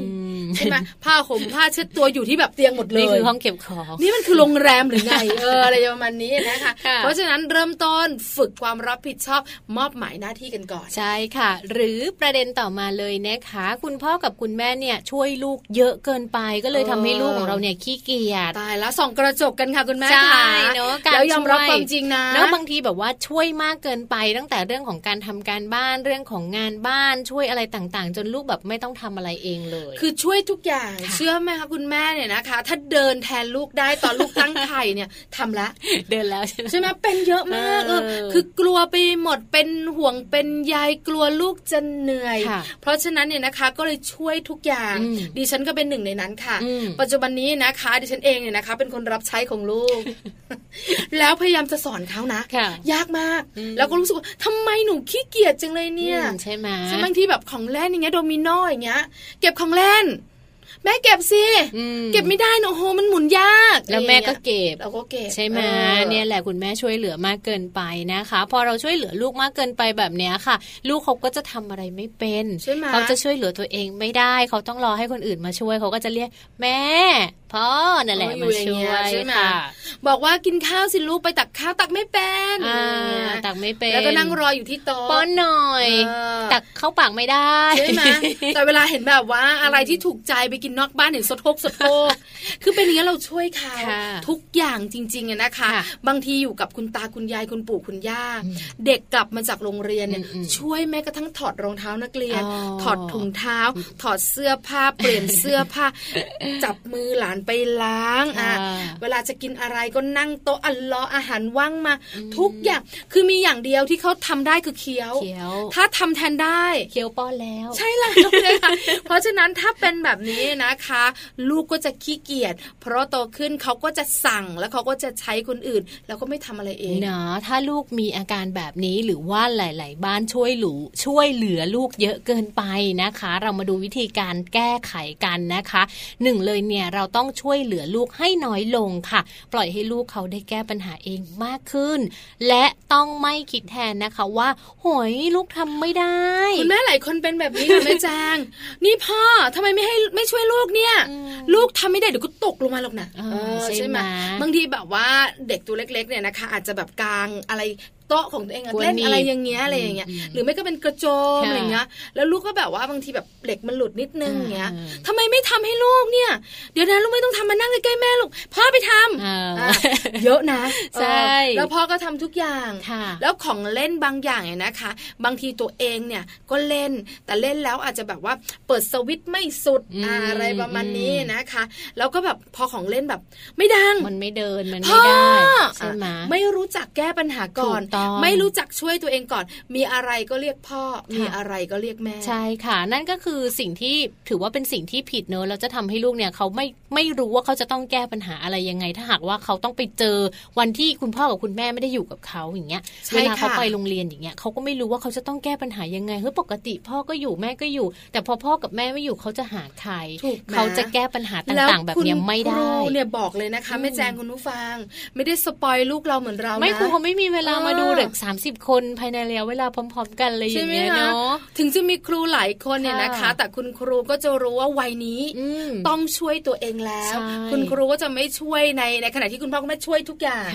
Speaker 3: ใช่ไหมผ้าห่มผ้าเช็ดตัวอยู่ที่แบบเตียงหมดเลยนี่
Speaker 2: คือห้องเก็บของ
Speaker 3: นี่มันคือโรงแรมหรือไงเอออะไรประมาณนี้นะคะ เพราะฉะนั้นเริ่มต้นฝึกความรับผิดชอบมอบหมายหน้าที่กันก่อน
Speaker 2: ใช่ค่ะ หรือประเด็นต่อมาเลยนะคะ คุณพ่อกับคุณแม่เนี่ยช่วยลูกเยอะเกินไปก็เลยทำให้ลูกของเราเนี่ยขี้เกียจ
Speaker 3: ตายแล้วส่องกระจกกันค่ะคุณแม่
Speaker 2: ใช่เนาะ
Speaker 3: แล้วยอมรับความจริงนะ
Speaker 2: แล้วบางทีแบบว่าช่วยมากเกินไปตั้งแต่เรื่องของการทำการบ้านเรื่องของงานบ้านช่วยอะไรต่างๆ จนลูกแบบไม่ต้องทำอะไรเองเลย
Speaker 3: คือช่วยทุกอย่างเชื่อไหมคะคุณแม่เนี่ยนะคะ ถ้าเดินแทนลูกได้ตอนลูกตั้งไข่เนี่ยทำละ
Speaker 2: เดินแล้ว
Speaker 3: ใช่ไหมเป็นเยอะมากเออคือกลัวไปหมดเป็นห่วงเป็นใยกลัวลูกจะเหนื่อยเพราะฉะนั้นเนี่ยนะคะก็เลยช่วยทุกอย่าง ดิฉันก็เป็นหนึ่งในนั้นค่ะ ปัจจุบันนี้นะคะ ดิฉันเองเนี่ยนะคะ เป็นคนรับใช้ของลูก แล้วพยายามจะสอนเขานะ ยากมาก แล้วก็รู้สึกว่าทำไมหนูขี้เกียจจังเลยเนี่ย
Speaker 2: ใช่ไหม
Speaker 3: บางทีแบบของเล่นอย่างเงี้ยโดมิโนอย่างเงี้ย เก็บของเล่น แม่เก็บสิเก็บไม่ได้นะโหมันหมุนยาก
Speaker 2: แล้วแม่ก็เก็บ
Speaker 3: เราก็เก็บ
Speaker 2: ใช่ไหมเนี่ยแหละคุณแม่ช่วยเหลือมากเกินไปนะคะ พอเราช่วยเหลือลูกมากเกินไปแบบเนี้ยค่ะ ลูกเขาก็จะทำอะไรไม่เป็นเขาจะช่วยเหลือตัวเองไม่ได้ เขาต้องรอให้คนอื่นมาช่วยเขาก็จะเรียกแม่พ่อนั่นแหละมาช่วยใช่ไหม
Speaker 3: บอกว่ากินข้าวสิลูกไปตักข้าวตักไม่เป็น
Speaker 2: ตักไม่เป็น
Speaker 3: แล้วก็นั่งรออยู่ที่โต๊ะ
Speaker 2: ป้อนหน่อย ตักเข้าปากไม่ได้
Speaker 3: ใช่ไหมแต่เวลาเห็นแบบว่าอะไรที่ถูกใจไปกินนอกบ้านเห็นสดโทกสดโทกคือเป็นอย่างนี้เราช่วยเขาทุกอย่างจริงๆนะคะ บางทีอยู่กับคุณตาคุณยายคุณปู่คุณย่าเด็กกลับมาจากโรงเรียนเนี่ยช่วยแม้กระทั่งถอดรองเท้านักเรียน ถอดถุงเท้า ถอดเสื้อผ้าเปลี่ยนเสื้อผ้าจับมือหลานไปล้างอะเวลาจะกินอะไรก็นั่งโต๊ะอันล้ออาหารว่างมา ทุกอย่างคือมีอย่างเดียวที่เขาทำได้คือเคี้ยว ถ้าทำแทนได้
Speaker 2: เคี้ยวป้อนแล้ว
Speaker 3: ใช่แล้วเลยค่ะเพราะฉะนั้นถ้าเป็นแบบนี้นะคะ ลูกก็จะขี้เกียจเพราะโตขึ้นเขาก็จะสั่งแล้วเขาก็จะใช้คนอื่น แล้วก็ไม่ทำอะไรเอง
Speaker 2: เนาะถ้าลูกมีอาการแบบนี้หรือว่าหลาย ๆ บ้านช่วยหลูช่วยเหลือลูกเยอะเกินไปนะคะ เรามาดูวิธีการแก้ไขกันนะคะหนึ่งเลยเนี่ยเราต้องช่วยเหลือลูกให้น้อยลงค่ะ ปล่อยให้ลูกเขาได้แก้ปัญหาเองมากขึ้น และต้องไม่คิดแทนนะคะว่าหอยลูกทำไม่ได้
Speaker 3: คุณแม่หลายคนเป็นแบบนี้ค่ะแม่จาง นี่พ่อทำไมไม่ให้ไม่ช่วยลูกเนี่ย ลูกทำไม่ได้เดี๋ยวก็ตกลงมาหรอกนะใช่ไหมบางทีแบบว่าเด็กตัวเล็กๆเนี่ยนะคะ อาจจะแบบกลางอะไร โต๊ะของตัวเองเล่นอะไรอย่างเงี้ยอะไรอย่างเงี้ยหรือไม่ก็เป็นกระโจมอะไรเงี้ยแล้วลูกก็แบบว่าบางทีแบบเหล็กมันหลุดนิดนึงเงี้ยทำไมไม่ทำให้ลูกเนี่ย เดี๋ยวนะลูกไม่ต้องทำมานั่งใกล้ๆแม่ลูกพ่อไปทำเยอะนะ
Speaker 2: ใช่
Speaker 3: แล้วพ่อก็ทำทุกอย่างแล้วของเล่นบางอย่างเนี่ยนะคะ บางทีตัวเองเนี่ยก็เล่นแต่เล่นแล้วอาจจะแบบว่าเปิดสวิตไม่สุดอะไรประมาณนี้นะคะ แล้วก็แบบพอของเล่นแบบ ไม่ดัง
Speaker 2: มันไม่เดินมันไม่ได้ใช่ไหม
Speaker 3: ไม่รู้จักแก้ปัญหาก่อนไม่รู้จักช่วยตัวเองก่อน มีอะไรก็เรียกพ่อ มีอะไรก็เรียกแม่
Speaker 2: ใช่ค่ะ นั่นก็คือสิ่งที่ถือว่าเป็นสิ่งที่ผิดเนอะเราจะทำให้ลูกเนี่ยเขาไม่ไม่รู้ว่าเขาจะต้องแก้ปัญหาอะไรยังไง ถ้าหากว่าเขาต้องไปเจอวันที่คุณพ่อกับคุณแม่ไม่ได้อยู่กับเขาอย่างเงี้ยเวลาเขาไปโรงเรียนอย่างเงี้ยเขาก็ไม่รู้ว่าเขาจะต้องแก้ปัญหายังไงเฮ้ยปกติพ่อก็อยู่แม่ก็อยู่ แต่พอพ่อกับแม่ไม่อยู่เขาจะหาใครเขาจะแก้ปัญหาต่างๆ แบบนี้ไม่ได้
Speaker 3: เนี่ยบอกเลยนะคะแม่แจงคุณผู้ฟัง ไม่ได้สปอยลูกเราเหมือนเรา
Speaker 2: ไม่ครูเขาไม่มีเวลามาดูเด็กสามสิบคนภายในระยะเวลาพร้อม ๆ กันเลยอย่างเงี้ยเนาะ
Speaker 3: ถึงจะมีครูหลายคนเนี่ยนะคะ แต่คุณครูก็จะรู้ว่าวัยนี้ต้องช่วยตัวเองแล้ว คุณครูก็จะไม่ช่วยในในขณะที่คุณพ่อคุณแม่ช่วยทุกอย่าง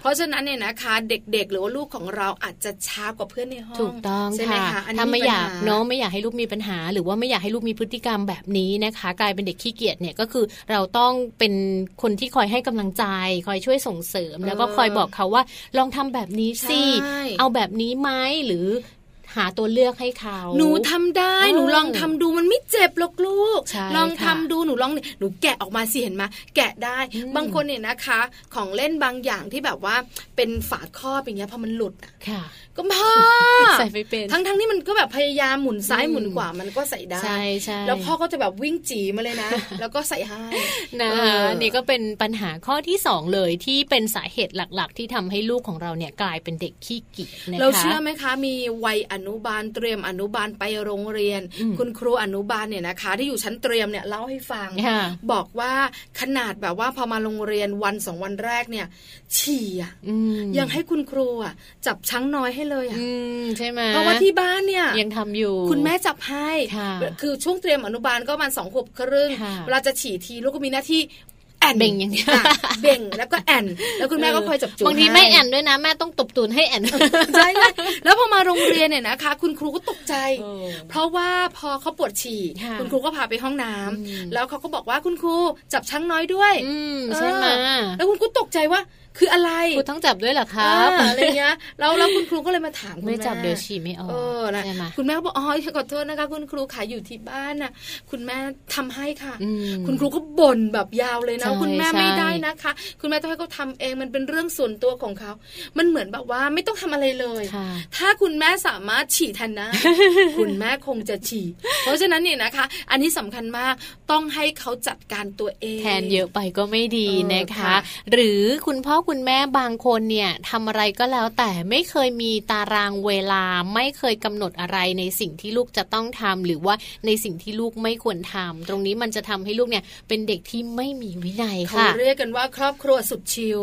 Speaker 3: เพราะฉะนั้นเนี่ยนะคะเด็กๆ หรือว่าลูกของเราอาจจะช้ากว่าเพื่อนในห้อง
Speaker 2: ถูกต้องใช่ไหมคะถ้าไม่อยากเนาะไม่อยากให้ลูกมีปัญหา หรือว่าไม่อยากให้ลูกมีพฤติกรรมแบบนี้นะคะ กลายเป็นเด็กขี้เกียจเนี่ยก็คือเราต้องเป็นคนที่คอยให้กำลังใจ คอยช่วยส่งเสริม แล้วก็คอยบอกเขาว่าลองทำแบบนี้สิเอาแบบนี้ไหมหรือ หาตัวเลือกให้เขา
Speaker 3: หนูทำได้หนูลองทำดูมันไม่เจ็บหรอกลูก ลองทำดูหนูลองหนูแกะออกมาสิเห็นไหมแกะได้บางคนเนี่ยนะคะ ของเล่นบางอย่างที่แบบว่าเป็นฝาครอบอย่างเงี้ยพอมันหลุด
Speaker 2: ค่ะ
Speaker 3: ก็พ่อ
Speaker 2: ใส่ไม่เป็น
Speaker 3: ทั้งทั้งที่มันก็แบบพยายามหมุนซ้ายหมุนขวามันก็ใส่ได้
Speaker 2: ใช่ใช่
Speaker 3: แล้วพ่อก็จะแบบวิ่งจีมาเลยนะ แล้วก็ใส่ให้
Speaker 2: นะนี่ก็เป็นปัญหาข้อที่สองเลยที่เป็นสาเหตุหลักๆ ที่ทำให้ลูกของเราเนี่ยกลายเป็นเด็กขี้เกียจนะคะ
Speaker 3: เราเชื่อไหมคะมีวัยอนุบาลเตรียมอนุบาลไปโรงเรียน คุณครูอนุบาลเนี่ยนะคะ ที่อยู่ชั้นเตรียมเนี่ยเล่าให้ฟัง บอกว่าขนาดแบบว่าพอมาโรงเรียนวันสองวันแรกเนี่ย ฉี่อะยังให้คุณครูอะจับช้างน้อยให้เลยอะ
Speaker 2: ใช่ไหม
Speaker 3: เพราะว่าที่บ้านเนี่ย
Speaker 2: ยังทำอยู่
Speaker 3: คุณแม่จับให้ คือช่วงเตรียมอนุบาลก็มาสองขวบครึ่งเวลาจะฉี่ทีลูกก็มีหน้าที่ แอน
Speaker 2: เบ่งอย่างนี้
Speaker 3: เบ่งแล้วก็แอนแล้วคุณแม่ก็คอยจับจู
Speaker 2: บางทีไม่แอนด้วยนะแม่ต้องตบตูนให้แอน
Speaker 3: ใช่แล้วพอมาโรงเรียนเนี่ยนะคะ คุณครูก็ตกใจ เพราะว่าพอเขาปวดฉี่คุณครูก็พาไปห้องน้ำแล้วเขาก็บอกว่าคุณครูจับช้างน้อยด้วย
Speaker 2: ใช่ไหมแล้
Speaker 3: วคุณครูตกใจว่า คืออะไร
Speaker 2: ครูต้องจับด้วยเหรอครับ
Speaker 3: อะไรเงี้ยแล้วแล้วคุณครูก็เลยมาถาม
Speaker 2: คุณแม่ไม่จับเดี๋ยวฉี่ไม่ออกใช่ไหม
Speaker 3: คุณแม่บอกอ๋อขอโทษนะคะ คุณครูขายอยู่ที่บ้านน่ะ คุณแม่ทำให้ค่ะ คุณครูก็บ่นแบบยาวเลยนะ คุณแม่ไม่ได้นะคะ คุณแม่ต้องให้เขาทาเองมันเป็นเรื่องส่วนตัวของเขา มันเหมือนแบบว่าไม่ต้องทำอะไรเลย ถ้าคุณแม่สามารถฉี่ทันนะ คุณแม่คงจะฉี่ เพราะฉะนั้นเนี่ยนะคะ อันนี้สำคัญมากต้องให้เขาจัดการตัวเอง
Speaker 2: แทนเยอะไปก็ไม่ดีนะคะ หรือคุณพ่อคุณแม่บางคนเนี่ยทำอะไรก็แล้วแต่ไม่เคยมีตารางเวลาไม่เคยกำหนดอะไรในสิ่งที่ลูกจะต้องทำหรือว่าในสิ่งที่ลูกไม่ควรทำตรงนี้มันจะทำให้ลูกเนี่ยเป็นเด็กที่ไม่มีวินัยค่ะ
Speaker 3: เขาเรียกกันว่าครอบครัวสุดชิล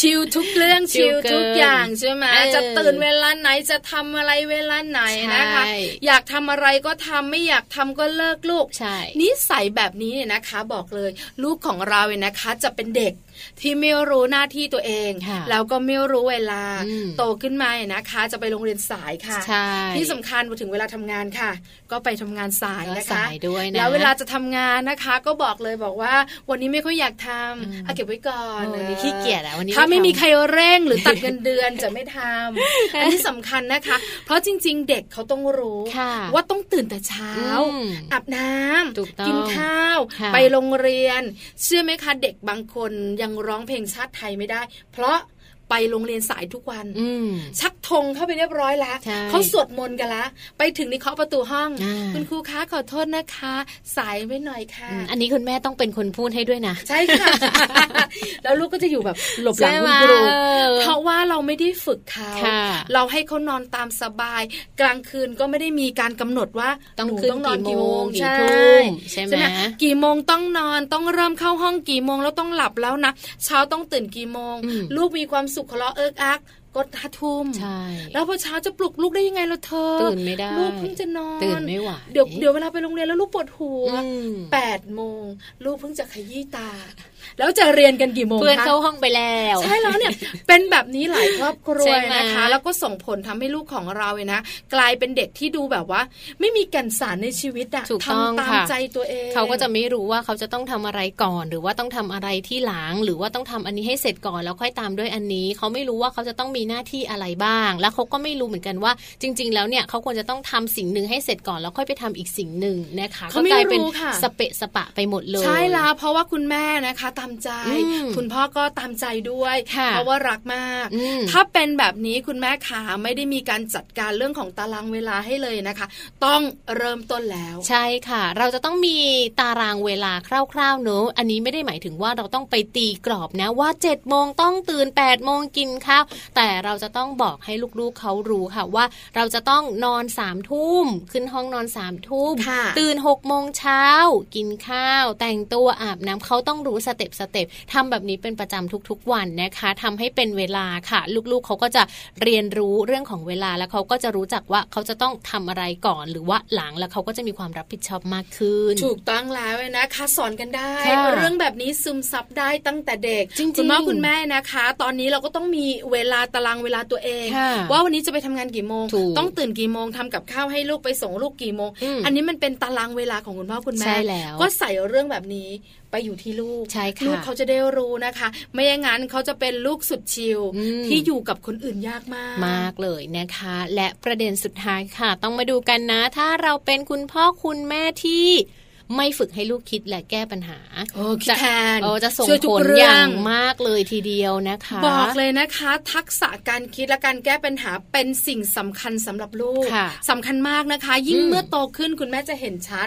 Speaker 3: ชิลทุกเรื่องชิลทุกอย่างใช่ไหมจะตื่นเวลาไหนจะทำอะไรเวลาไหนนะคะ อยากทำอะไรก็ทำไม่อยากทำก็เลิกลูกนิสัยแบบนี้เนี่ยนะคะ บอกเลย ลูกของเราเนี่ยนะคะ จะเป็นเด็ก ที่ไม่รู้หน้าที่ตัวเองแล้วก็ไม่รู้เวลาโตขึ้นมานะคะ จะไปโรงเรียนสายค่ะ ที่สำคัญพอถึงเวลาทำงานค่ะ ก็ไปทำงานสายนะคะ
Speaker 2: ด้วยนะ
Speaker 3: แล้วเวลาจะทำงานนะคะ ก็บอกเลยบอกว่า วันนี้ไม่ค่อยอยากทำเอาเก็บไว้ก่อน
Speaker 2: วันนี้ขี้เกียจอะวันนี้
Speaker 3: ถ้าไม่มีใครเร่งหรือตัดเงินเดือนจะไม่ทำอันนี้สำคัญนะคะ เพราะจริง ๆ เด็กเขาต้องรู้ว่าต้องตื่นแต่เช้าอาบน้ำกินข้าว ไปโรงเรียน เชื่อไหมคะเด็กบางคนยังร้องเพลงชาติไทยไม่ได้ เพราะ ไปโรงเรียนสายทุกวันชักธงเข้าไปเรียบร้อยแล้วเขาสวดมนต์กันละไปถึงนี่เคาะประตูห้อง คุณครูคะขอโทษนะคะ สายไว้หน่อยค่ะ
Speaker 2: อันนี้คุณแม่ต้องเป็นคนพูดให้ด้วยนะ
Speaker 3: ใช่ค่ะ แล้วลูกก็จะอยู่แบบหลบหลังคุณครูเพราะว่าเราไม่ได้ฝึกเขาเราให้เขานอนตามสบาย กลางคืนก็ไม่ได้มีการกำหนดว่า
Speaker 2: ต้องต้องนอนกี่โมง
Speaker 3: ใช่
Speaker 2: ใช่ไหม
Speaker 3: กี่โมงต้องนอนต้องเริ่มเข้าห้องกี่โมงแล้วต้องหลับแล้วนะเช้าต้องตื่นกี่โมง ลูกมีความสุขเขาเลาะเอิกอักก็ห้าทุ่ม
Speaker 2: ใช่
Speaker 3: แล้วพอเช้าจะปลุกลูกได้ยังไงล่ะเธ
Speaker 2: อ ตื่นไม่ได้
Speaker 3: ลูกเพิ่งจะนอน
Speaker 2: ตื่นไม่ไหว
Speaker 3: เดี๋ยวเดี๋ยวเวลาไปโรงเรียนแล้วลูกปวดหัวแปดโมง ลูกเพิ่งจะขยี้ตาแล้วจะเรียนกันกี่โมง
Speaker 2: เพื่อนเข้าห้องไปแล้ว
Speaker 3: ใช่แล้วเนี่ยเป็นแบบนี้หลายครอบครัวนะคะ แล้วก็ส่งผลทำให้ลูกของเราเนี่ยนะกลายเป็นเด็กที่ดูแบบว่า ไม่มีกันสารในชีวิตอะทำตามใจตัวเอง
Speaker 2: เขาก็จะไม่รู้ว่าเขาจะต้องทำอะไรก่อน หรือว่าต้องทำอะไรที่หลังหรือว่าต้องทำอันนี้ให้เสร็จก่อนแล้วค่อยตามด้วยอันนี้ เขาไม่รู้ว่าเขาจะต้องมีหน้าที่อะไรบ้าง แล้วเขาก็ไม่รู้เหมือนกันว่า จริง ๆ แล้วเนี่ยเขาควรจะต้องทำสิ่งหนึ่งให้เสร็จก่อนแล้วค่อยไปทำอีกสิ่งหนึ่งนะคะก็กลายเป็นสเปะสปะไปหมดเลย
Speaker 3: ใช่แล้วเพราะว่าคุณแม่นะคะตามใจ คุณพ่อก็ตามใจด้วย เพราะว่ารักมาก ถ้าเป็นแบบนี้คุณแม่ขาไม่ได้มีการจัดการเรื่องของตารางเวลาให้เลยนะคะ ต้องเริ่มต้นแล้ว
Speaker 2: ใช่ค่ะ เราจะต้องมีตารางเวลาคร่าวๆเนอะอันนี้ไม่ได้หมายถึงว่าเราต้องไปตีกรอบนะว่า7จ็ดโมงต้องตื่น8ปดโมงกินข้าวแต่เราจะต้องบอกให้ลูกๆเขารู้ค่ะว่า เราจะต้องนอนสามทุ่มขึ้นห้องนอนสามทุ่มตื่น6กโมงเช้ากินข้าว แต่งตัวอาบน้ำเขาต้องรู้สเต็ปสเต็ปทำแบบนี้เป็นประจำทุกๆวันนะคะทำให้เป็นเวลาค่ะ ลูกๆเขาก็จะเรียนรู้เรื่องของเวลาแล้วเขาก็จะรู้จักว่าเขาจะต้องทำอะไรก่อนหรือว่าหลังแล้วเขาก็จะมีความรับผิดชอบมากขึ้น
Speaker 3: ถูกต้องแล้วนะคะสอนกันได้ เรื่องแบบนี้ซึมซับได้ตั้งแต่เด็ก
Speaker 2: จริง
Speaker 3: คุณพ่อคุณแม่นะคะ ตอนนี้เราก็ต้องมีเวลาตารางเวลาตัวเอง ว่าวันนี้จะไปทำงานกี่โมง ต้องตื่นกี่โมงทำกับข้าวให้ลูกไปส่งลูกกี่โมง อันนี้มันเป็นตารางเวลาของคุณพ่อคุณแม่ก็ใส่เรื่องแบบนี้ ไปอยู่ที่ลูก
Speaker 2: ใช่ค่ะ
Speaker 3: ลูกเขาจะได้รู้นะคะ ไม่อย่างนั้นเขาจะเป็นลูกสุดชิลที่อยู่กับคนอื่นยากมาก
Speaker 2: มากเลยนะคะ และประเด็นสุดท้ายค่ะ ต้องมาดูกันนะ ถ้าเราเป็นคุณพ่อคุณแม่ที่ ไม่ฝึกให้ลูกคิดและแก้ปัญหา
Speaker 3: จะแทน
Speaker 2: จะส่งผลอย่างมากเลยทีเดียวนะคะ
Speaker 3: บอกเลยนะคะ ทักษะการคิดและการแก้ปัญหาเป็นสิ่งสำคัญสำหรับลูกสำคัญมากนะคะ ยิ่งเมื่อโตขึ้นคุณแม่จะเห็นชัด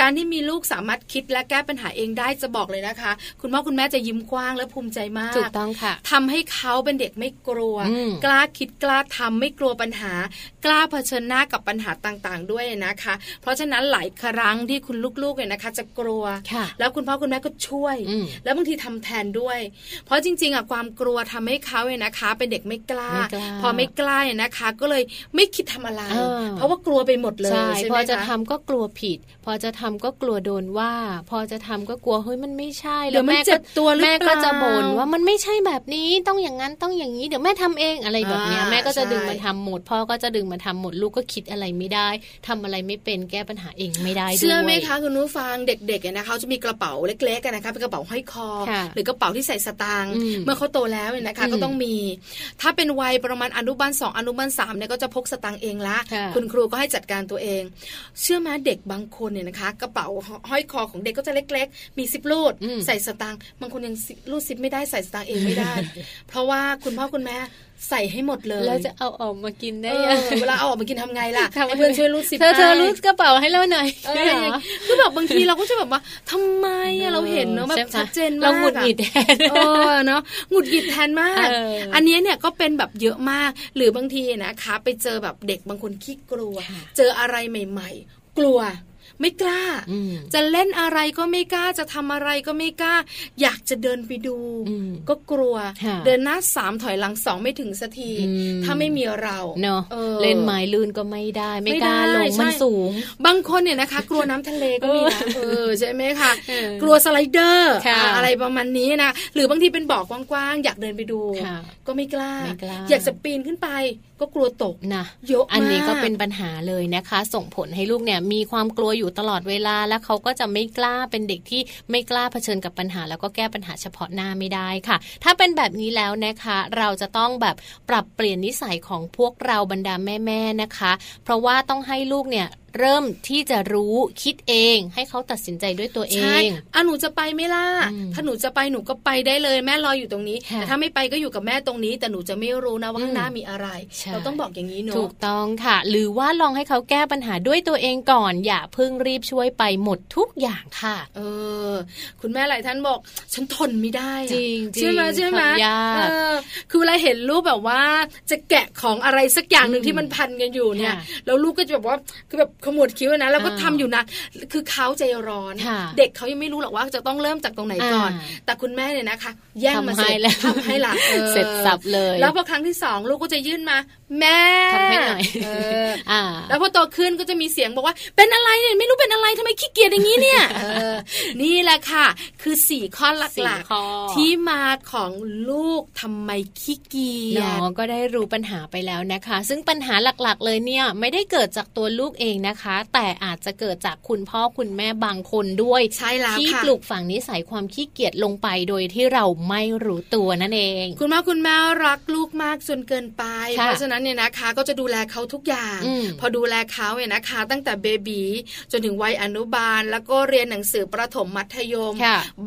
Speaker 3: การที่มีลูกสามารถคิดและแก้ปัญหาเองได้จะบอกเลยนะคะ คุณพ่อคุณแม่จะยิ้มกว้างและภูมิใจมาก
Speaker 2: ถูกต้องค่ะ
Speaker 3: ทำให้เขาเป็นเด็กไม่กลัว กล้าคิดกล้าทำไม่กลัวปัญหา กล้าเผชิญหน้ากับปัญหาต่างๆ ด้วยนะคะ เพราะฉะนั้นหลายครั้งที่คุณลูกๆเนี่ยนะคะ จะกลัว แล้วคุณพ่อคุณแม่ก็ช่วย แล้วบางทีทำแทนด้วย เพราะจริง ๆอะความกลัวทำให้เขาเนี่ยนะคะ เป็นเด็กไม่กล้า พอไม่กล้าเนี่ยนะคะ ก็เลยไม่คิดทำอะไร เพราะว่ากลัวไปหมดเลยใช่
Speaker 2: พอจะทำก็กลัวผิด พอจะทำก็กลัวโดนว่า พอจะทำก็กลัวเฮ้ยมันไม่ใช่
Speaker 3: แล้วแม่ก็ตัว
Speaker 2: แม่ก็จะบ่นว่ามันไม่ใช่แบบนี้ต้องอย่างนั้นต้องอย่างนี้เดี๋ยวแม่ทำเองอะไรแบบนี้แม่ก็จะดึงมาทำหมดพ่อก็จะดึงมาทำหมดลูกก็คิดอะไรไม่ได้ทำอะไรไม่เป็นแก้ปัญหาเองไม่ได้ด้วยเชื่
Speaker 3: อไหมคะคุณนุผู้ฟังเด็กๆเนี่ยนะคะเขาจะมีกระเป๋าเล็กๆนะคะเป็นกระเป๋าห้อยคอ หรือกระเป๋าที่ใส่สตางค์เมื่อเขาโตแล้วเนี่ยนะคะก็ต้องมี ถ้าเป็นวัยประมาณอนุบาลสองอนุบาลสามเนี่ยก็จะพกสตางค์เองละคุณครูก็ให้จัดการตัวเอง เชื่อไหมเด็กบางคนเนี่ยนะคะ กระเป๋าห้อยคอของเด็กก็จะเล็ก ๆ มีซิปรูดใส่สตางค์บางคนยังรูดซิปไม่ได้ใส่สตางค์เองไม่ได้ เพราะว่าคุณพ่อคุณแม่ ใส่ให้หมดเลย
Speaker 2: แล้วจะเอาออกมากินได้
Speaker 3: ยังเวลาเอาออกมากินทำไงล่ะให้เพื่อนช่วยรูดซิป
Speaker 2: เธอเธอรูดกระเป๋าให้เราหน่อย
Speaker 3: คือแบบบางทีเราก็จะแบบว่าทำไมเราเห็นเนาะแบบชัดเจนมากเรา
Speaker 2: หงุดหงิดแทน
Speaker 3: เออเนาะหงุดหงิดแทนมาก อันนี้เนี่ยก็เป็นแบบเยอะมาก หรือบางทีนะคะ ไปเจอแบบเด็กบางคนขี้กลัว เจออะไรใหม่ ๆ กลัว ไม่กล้า จะเล่นอะไรก็ไม่กล้าจะทำอะไรก็ไม่กล้า อยากจะเดินไปดู ก็กลัว เดินหน้าสามถอยหลังสองไม่ถึงสักทีถ้าไม่มีเรา
Speaker 2: เนาะเล่นไม้ลื่นก็ไม่ได้ ไม่กล้าลงมันสูง
Speaker 3: บางคนเนี่ยนะคะ กลัวน้ำทะเลก็มีนะเออใช่ไหมคะกลัวสไลเดอร์อะไรประมาณนี้นะหรือบางทีเป็นบ่อกว้างๆอยากเดินไปดู ก็ไม่กล้า อยากจะปีนขึ้นไป ก็กลัวตก
Speaker 2: นะเยอะอันนี้ก็เป็นปัญหาเลยนะคะ ส่งผลให้ลูกเนี่ยมีความกลัวอยู่ตลอดเวลา แล้วเขาก็จะไม่กล้าเป็นเด็กที่ไม่กล้าเผชิญกับปัญหา แล้วก็แก้ปัญหาเฉพาะหน้าไม่ได้ค่ะ ถ้าเป็นแบบนี้แล้วนะคะ เราจะต้องแบบปรับเปลี่ยนนิสัยของพวกเราบรรดาแม่ๆนะคะ เพราะว่าต้องให้ลูกเนี่ย เริ่มที่จะรู้คิดเอง ให้เขาตัดสินใจด้วยตัวเอง
Speaker 3: อะหนูจะไปไม่ล่ะถ้าหนูจะไปหนูก็ไปได้เลย แม่รออยู่ตรงนี้แต่ถ้าไม่ไปก็อยู่กับแม่ตรงนี้ แต่หนูจะไม่รู้นะว่าข้างหน้ามีอะไร เราต้องบอกอย่างนี้เนาะ
Speaker 2: ถูกต้องค่ะ หรือว่าลองให้เขาแก้ปัญหาด้วยตัวเองก่อน อย่าเพิ่งรีบช่วยไปหมดทุกอย่างค่ะ
Speaker 3: เออ คุณแม่หลายท่านบอก ฉันทนไม่ได้
Speaker 2: จริง
Speaker 3: ใช่ไหมใช่ไหม
Speaker 2: เอ
Speaker 3: อคือเวลาเห็นลูกแบบว่า จะแกะของอะไรสักอย่างหนึ่งที่มันพันกันอยู่เนี่ยแล้วลูกก็จะแบบว่าคือแบบขมวดคิ้วนะแล้วก็ทำอยู่นะคือเขาใจร้อน เด็กเขายังไม่รู้หรอกว่าจะต้องเริ่มจากตรงไหนก่อน แต่คุณแม่เนี่ยนะคะ แย่งมาเสร็จทำให้ละ
Speaker 2: เสร็จสับเลย
Speaker 3: แล้วพอครั้งที่สองลูกก็จะยื่นมา แม่
Speaker 2: ทำให้หน่อย
Speaker 3: แล้วพอโตขึ้นก็จะมีเสียงบอกว่า เป็นอะไรเนี่ยไม่รู้เป็นอะไรทำไมขี้เกียจอย่างนี้เนี่ยนี่แหละค่ะ คือสี่ข้อหลักๆที่มาของลูกทำไมขี้เกียจ
Speaker 2: น้องก็ได้รู้ปัญหาไปแล้วนะคะ ซึ่งปัญหาหลักๆ เลยเนี่ยไม่ได้เกิดจากตัวลูกเองนะคะ แต่อาจจะเกิดจากคุณพ่อคุณแม่บางคนด้วย
Speaker 3: ใช่แล้ว
Speaker 2: ที่ปลูกฝังนิสัยความขี้เกียจลงไปโดยที่เราไม่รู้ตัวนั่นเอง
Speaker 3: คุณพ่อคุณแม่รักลูกมากจนเกินไป เพราะฉะนั้นเนี่ยนะคะก็จะดูแลเขาทุกอย่าง พอดูแลเขาเนี่ยนะคะ ตั้งแต่เบบีจนถึงวัยอนุบาล แล้วก็เรียนหนังสือประถมมัธยม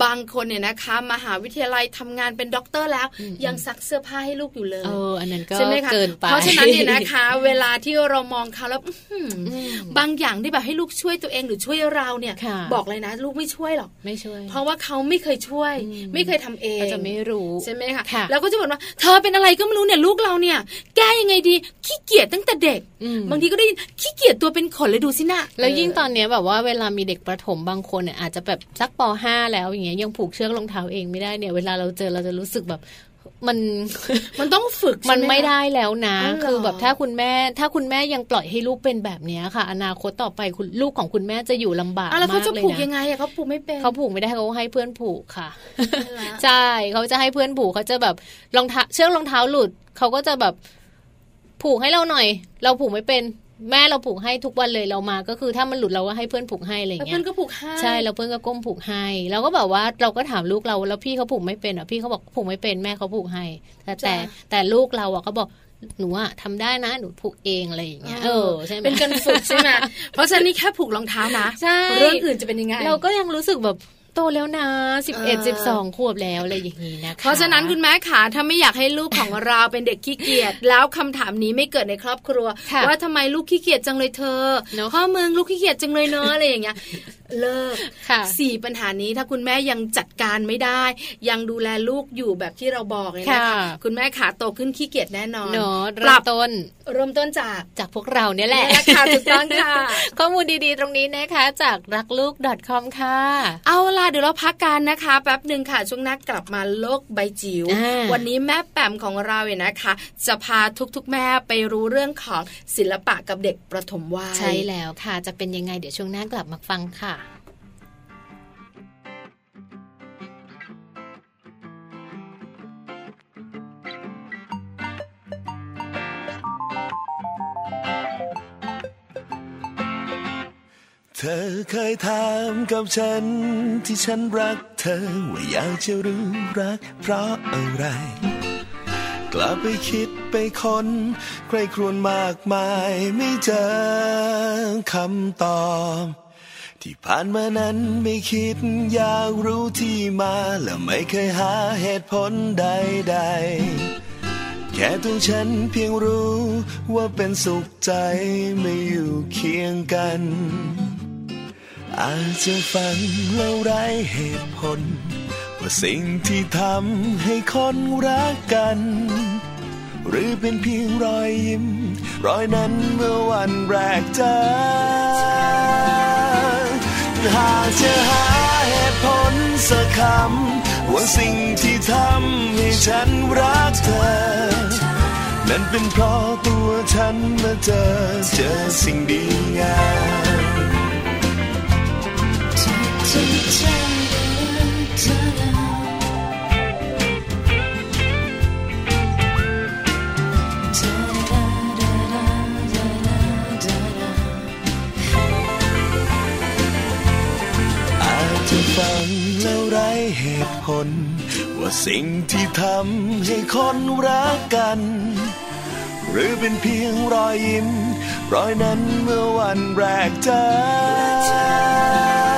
Speaker 3: บางคนเนี่ยนะคะมหาวิทยาลัยทำงานเป็นด็อกเตอร์แล้ว ยังซักเสื้อผ้าให้ลูกอยู่เลย
Speaker 2: เอออันนั้นก็เกินไป
Speaker 3: เพราะฉะนั้นเนี่ยนะคะ เวลาที่เรามองเขาแล้วบางอย่างที่แบบให้ลูกช่วยตัวเองหรือช่วยเราเนี่ยบอกเลยนะ ลูกไม่ช่วยหรอก
Speaker 2: ไม่ช่วย
Speaker 3: เพราะว่าเขาไม่เคยช่วย ไม่เคยทำเอง
Speaker 2: จะไม่รู้
Speaker 3: ใช่ไหมคะแล้วก็จะบอกว่า เธอเป็นอะไรก็ไม่รู้เนี่ยลูกเราเนี่ย แก้ยังไงดีขี้เกียจตั้งแต่เด็ก บางทีก็ได้ขี้เกียจตัวเป็นขนเลยดูสินะ
Speaker 2: แล้วยิ่งตอนเนี้ยแบบว่าเวลามีเด็กประถมบางคนเนี่ยอาจจะแบบสักป .5 แล้วอย่างเงี้ยยังผูกเชือกรองเท้าเองไม่ได้เนี่ยเวลาเราเจอเราจะรู้สึกแบบ มัน
Speaker 3: มันต้องฝึก
Speaker 2: มันไม่ได้แล้วนะ คือแบบถ้าคุณแม่ ถ้าคุณแม่ยังปล่อยให้ลูกเป็นแบบนี้ค่ะ อนาคตต่อไปคุณลูกของคุณแม่จะอยู่ลำบากมากเลยนะแล้วเขา
Speaker 3: จะผูกยังไงอะเขาผูกไม่เป็น
Speaker 2: เขาผูกไม่ได้เขาให้เพื่อนผูกค่ะ ใช่เขาจะให้เพื่อนผูกเขาจะแบบรองเท้าเชือกรองเท้าหลุดเขาก็จะแบบผูกให้เราหน่อย เราผูกไม่เป็น แม่เราผูกให้ทุกวันเลยเรามาก็คือถ้ามันหลุดเราก็ให้เพื่อนผูกให้อะไรเงี้ย
Speaker 3: เพื่อนก็ผูกให้
Speaker 2: ใช่เราเพื่อนก็ก้มผูกให้เราก็แบบว่าเราก็ถามลูกเราแล้วพี่เขาผูกไม่เป็นอะพี่เขาบอกผูกไม่เป็นแม่เขาผูกให้ แต่แต่แต่ลูกเราอะเขาบอกหนูอะทำได้นะหนูผูกเองอะไรอย่างเงี้ยเออใช่ไหม
Speaker 3: เป็นการฝึกใช่ไหมเพราะฉะนั้นนี่แค่ผูกรองเท้านะ
Speaker 2: ใช่
Speaker 3: เรื่องอื่นจะเป็นยังไง
Speaker 2: เราก็ยังรู้สึกแบบ โตแล้วนะสิบเอ็ดสิบสองขวบแล้วอะไรอย่างนี้นะคะ
Speaker 3: เพราะฉะนั้นคุณแม่ขาถ้าไม่อยากให้ลูกของเราเป็นเด็กขี้เกียจแล้วคำถามนี้ไม่เกิดในครอบครัว ว่าทำไมลูกขี้เกียจจังเลยเธอพ่อเมืองลูกขี้เกียจจังเลยเนอะอะไรอย่างเงี้ยเลิกสี่ปัญหานี้ถ้าคุณแม่ยังจัดการไม่ได้ ยังดูแลลูกอยู่แบบที่เราบอกเลยนะคะคุณแม่ขาโตขึ้นขี้เกียจแน่นอน
Speaker 2: เนาะปรับต้น
Speaker 3: เริ่มต้นจาก
Speaker 2: จากพวกเราเนี่ยแหละ
Speaker 3: ค่ะถูกต้องค่ะ
Speaker 2: ข้อมูลดีๆตรงนี้นะคะ จากรักลูก .com ค่ะ
Speaker 3: เอาล่ะเดี๋ยวเราพักกันนะคะ แป๊บหนึ่งค่ะช่วงนักกลับมาโลกใบจิ๋ววันนี้แม่แปมของเราเนี่ยนะคะ จะพาทุกๆแม่ไปรู้เรื่องของศิลปะกับเด็กประถมวัย
Speaker 2: ใช่แล้วค่ะจะเป็นยังไงเดี๋ยวช่วงหน้ากลับมาฟังค่ะ
Speaker 7: ธอเคยถามกับฉัน ที่ฉันรักเธอ ว่าอยากจะรู้รักเพราะอะไร กลับไปคิดไปค้นใครครวญมากมายไม่เจอคำตอบที่ผ่านมานั้นไม่คิดอยากรู้ที่มา และไม่เคยหาเหตุผลใด ๆ แค่ตัวฉันเพียงรู้ว่าเป็นสุขใจไม่อยู่เคียงกัน อาจจะฟังแล้วไร้เหตุผล ว่าสิ่งที่ทำให้คนรักกัน หรือเป็นเพียงรอยยิ้ม รอยนั้นเมื่อวันแรกเจอหากจะหาเหตุผลสักคำว่าสิ่งที่ทำให้ฉันรักเธอ นั่นเป็นเพราะตัวฉันมาเจอเจอสิ่งดีงาม ฟังแล้วไร้เหตุผล ว่าสิ่งที่ทำให้คนรักกัน หรือเป็นเพียงรอยยิ้ม รอยนั้นเมื่อวันแรกเจอ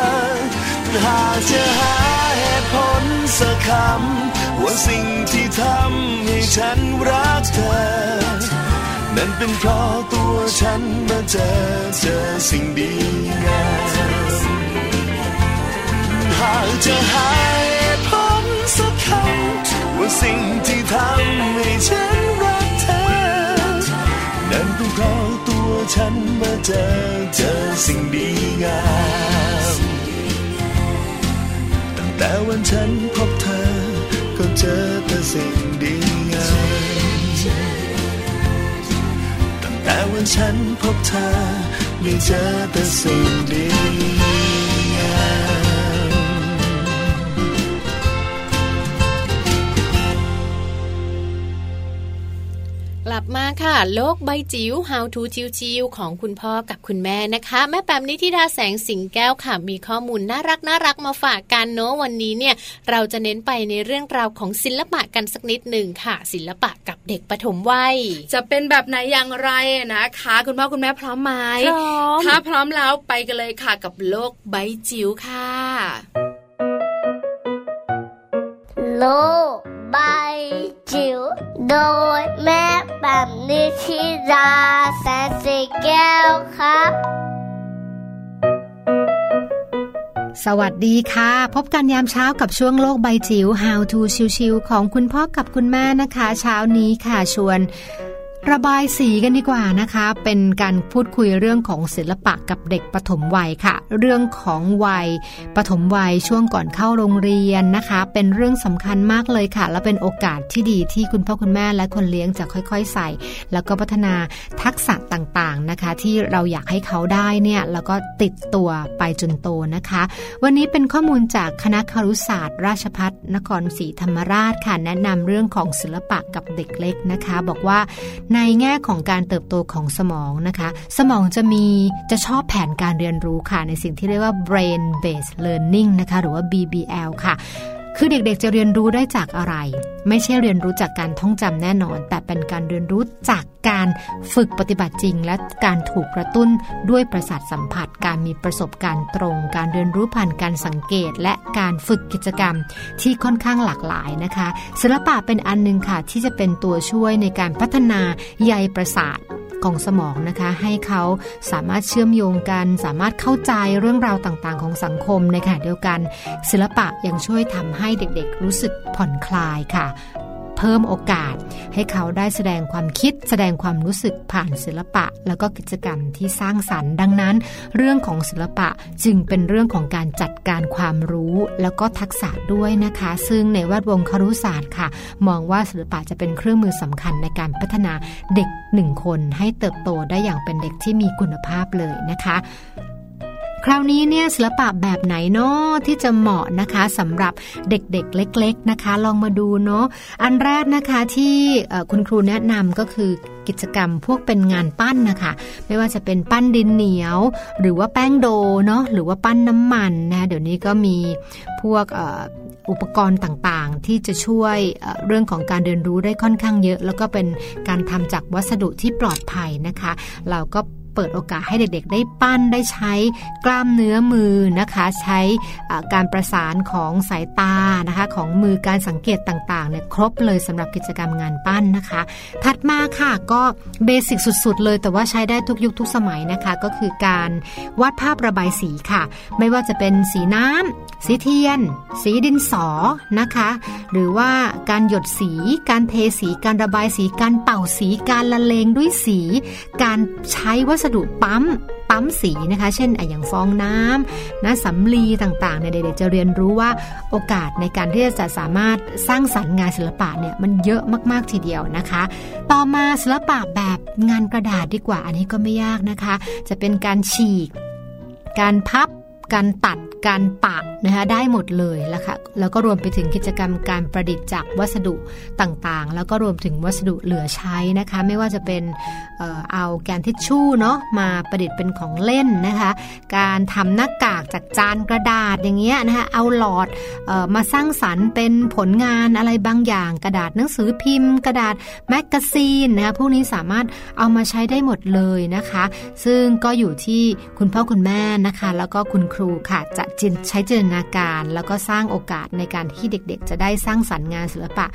Speaker 7: หากจะหาเหตุผลสักคำว่าสิ่งที่ทำให้ฉันรักเธอ นั่นเป็นเพราะตัวฉันมาเจอเจอสิ่งดีงามหากจะหาเหตุผลสักคำว่าสิ่งที่ทำให้ฉันรักเธอ นั่นเป็นเพราะตัวฉันมาเจอเจอสิ่งดีงาม แต่วันฉันพบเธอ ก็เจอแต่สิ่งดีงามตั้งแต่วันฉันพบเธอ ไม่เจอแต่สิ่งดี
Speaker 2: บมาค่ะ โลกใบจิ๋ว How to จิ๋วๆของคุณพ่อกับคุณแม่นะคะ แม่แปมนิธิดาแสงสิงแก้วค่ะ มีข้อมูลน่ารักน่ารักมาฝากกันเนาะวันนี้เนี่ยเราจะเน้นไปในเรื่องราวของศิลปะกันสักนิดหนึ่งค่ะ ศิลปะกับเด็กปฐมวัย
Speaker 3: จะเป็นแบบไหนอย่างไรนะคะ คุณพ่อคุณแม่พร้อมไหม
Speaker 2: พร้อม
Speaker 3: ถ้าพร้อมแล้วไปกันเลยค่ะกับโลกใบจิ๋วค่ะ
Speaker 8: โลก ใบจิ๋วโดยแม่แบบนิชิราแสนสีแก้วครับ
Speaker 9: สวัสดีค่ะ พบกันยามเช้ากับช่วงโลกใบจิ๋ว How to ชิวๆของคุณพ่อกับคุณแม่นะคะ เช้านี้ค่ะชวน ระบายสีกันดีกว่านะคะ เป็นการพูดคุยเรื่องของศิลปะกับเด็กปฐมวัยค่ะ เรื่องของวัยปฐมวัยช่วงก่อนเข้าโรงเรียนนะคะ เป็นเรื่องสำคัญมากเลยค่ะ และเป็นโอกาสที่ดีที่คุณพ่อคุณแม่และคนเลี้ยงจะค่อยๆ ใส่ แล้วก็พัฒนาทักษะต่างๆนะคะ ที่เราอยากให้เขาได้เนี่ยแล้วก็ติดตัวไปจนโตนะคะ วันนี้เป็นข้อมูลจากคณะครุศาสตร์ ราชพัฒนครศรีธรรมราชค่ะแนะนำเรื่องของศิลปะกับเด็กเล็กนะคะ บอกว่าในแง่ของการเติบโตของสมองนะคะ สมองจะมีจะชอบแผนการเรียนรู้ค่ะ ในสิ่งที่เรียกว่า brain based learning นะคะ หรือว่า BBL ค่ะ คือเด็กๆจะเรียนรู้ได้จากอะไร ไม่ใช่เรียนรู้จากการท่องจำแน่นอน แต่เป็นการเรียนรู้จากการฝึกปฏิบัติจริง และการถูกกระตุ้นด้วยประสาทสัมผัส การมีประสบการณ์ตรง การเรียนรู้ผ่านการสังเกต และการฝึกกิจกรรมที่ค่อนข้างหลากหลายนะคะ ศิลปะเป็นอันหนึงค่ะที่จะเป็นตัวช่วยในการพัฒนาใยประสาท ของสมองนะคะ ให้เขาสามารถเชื่อมโยงกัน สามารถเข้าใจเรื่องราวต่างๆ ของสังคมในขณะเดียวกัน ศิลปะยังช่วยทำให้เด็กๆ รู้สึกผ่อนคลายค่ะ เพิ่มโอกาส ให้เขาได้แสดงความคิด แสดงความรู้สึกผ่านศิลปะ แล้วก็กิจกรรมที่สร้างสรรค์ ดังนั้น เรื่องของศิลปะจึงเป็นเรื่องของการจัดการความรู้ แล้วก็ทักษะด้วยนะคะ ซึ่งในแวดวงครุศาสตร์ค่ะ มองว่าศิลปะจะเป็นเครื่องมือสำคัญในการพัฒนาเด็กหนึ่งคนให้เติบโตได้อย่างเป็นเด็กที่มีคุณภาพเลยนะคะ คราวนี้เนี่ยศิลปะแบบไหนเนาะที่จะเหมาะนะคะสำหรับเด็กๆ เล็ก ๆนะคะ ลองมาดูเนาะอันแรกนะคะที่คุณครูแนะนำก็คือกิจกรรมพวกเป็นงานปั้นนะคะ ไม่ว่าจะเป็นปั้นดินเหนียว หรือว่าแป้งโดเนาะหรือว่าปั้นน้ำมันนะเดี๋ยวนี้ก็มีพวกอุปกรณ์ต่างๆ ที่จะช่วยเรื่องของการเรียนรู้ได้ค่อนข้างเยอะ แล้วก็เป็นการทำจากวัสดุที่ปลอดภัยนะคะ เราก็ เปิดโอกาสให้เด็กๆ ได้ปั้นได้ใช้กล้ามเนื้อมือนะคะ ใช้การประสานของสายตานะคะของมือการสังเกตต่างๆเนี่ยครบเลยสำหรับกิจกรรมงานปั้นนะคะ ถัดมาค่ะก็เบสิกสุดๆ เลยแต่ว่าใช้ได้ทุกยุคทุกสมัยนะคะ ก็คือการวาดภาพระบายสีค่ะ ไม่ว่าจะเป็นสีน้ำ สีเทียน สีดินสอนะคะ หรือว่าการหยดสี การเทสี การระบายสี การเป่าสีการละเลงด้วยสี การใช้วัสดุปั๊มปั๊มสีนะคะ เช่นอย่างฟองน้ำนะสำลีต่างๆเนี่ยเด็กๆจะเรียนรู้ว่าโอกาสในการที่จะสามารถสร้างสรรค์งานศิลปะเนี่ยมันเยอะมากๆทีเดียวนะคะ ต่อมาศิลปะแบบงานกระดาษดีกว่าอันนี้ก็ไม่ยากนะคะ จะเป็นการฉีก การพับการตัด การปะนะคะได้หมดเลยแล้วค่ะแล้วก็รวมไปถึงกิจกรรมการประดิษฐ์จากวัสดุต่างๆ แล้วก็รวมถึงวัสดุเหลือใช้นะคะ ไม่ว่าจะเป็นเอาแกนทิชชู่เนาะมาประดิษฐ์เป็นของเล่นนะคะการทำหน้ากากจากจานกระดาษอย่างเงี้ยนะคะเอาหลอดเอามาสร้างสรรค์เป็นผลงานอะไรบางอย่าง กระดาษหนังสือพิมพ์ กระดาษ magazine นะคะพวกนี้สามารถเอามาใช้ได้หมดเลยนะคะ ซึ่งก็อยู่ที่คุณพ่อคุณแม่นะคะ แล้วก็คุณครูค่ะจะใช้จินตนาการแล้วก็สร้างโอกาสในการที่เด็กๆ จะได้สร้างสรรค์งานศิลปะ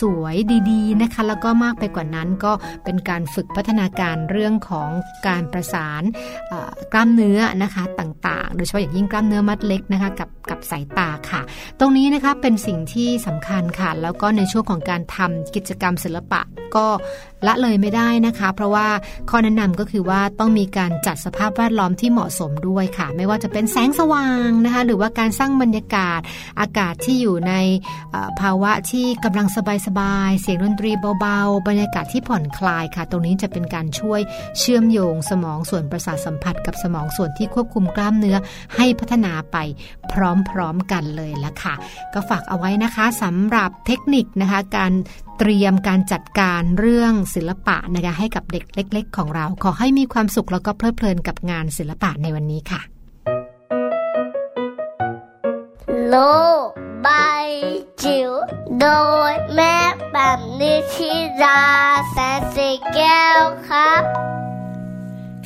Speaker 9: สวยๆ ดีๆนะคะ แล้วก็มากไปกว่านั้นก็เป็นการฝึกพัฒนาการเรื่องของการประสานกล้ามเนื้อนะคะต่างๆ โดยเฉพาะอย่างยิ่งกล้ามเนื้อมัดเล็กนะคะกับกับสายตาค่ะ ตรงนี้นะคะเป็นสิ่งที่สำคัญค่ะ แล้วก็ในช่วงของการทำกิจกรรมศิลปะก็ ละเลยไม่ได้นะคะ เพราะว่าข้อแนะนำก็คือว่าต้องมีการจัดสภาพแวดล้อมที่เหมาะสมด้วยค่ะ ไม่ว่าจะเป็นแสงสว่างนะคะ หรือว่าการสร้างบรรยากาศอากาศที่อยู่ในภาวะที่กำลังสบายๆเสียงดนตรีเบาๆ บรรยากาศที่ผ่อนคลายค่ะ ตรงนี้จะเป็นการช่วยเชื่อมโยงสมองส่วนประสาทสัมผัส กับสมองส่วนที่ควบคุมกล้ามเนื้อให้พัฒนาไปพร้อมๆกันเลยละค่ะ ก็ฝากเอาไว้นะคะสำหรับเทคนิคนะคะการเตรียมการจัดการเรื่องศิลปะนะคะให้กับเด็กเล็ก ๆ ของเรา ขอให้มีความสุขแล้วก็เพลิดเพลินกับงานศิลปะในวันนี้ค่ะ
Speaker 8: โลบายจิ๋วโดยแม่แบบนิชิราแสนสีแก้วครับ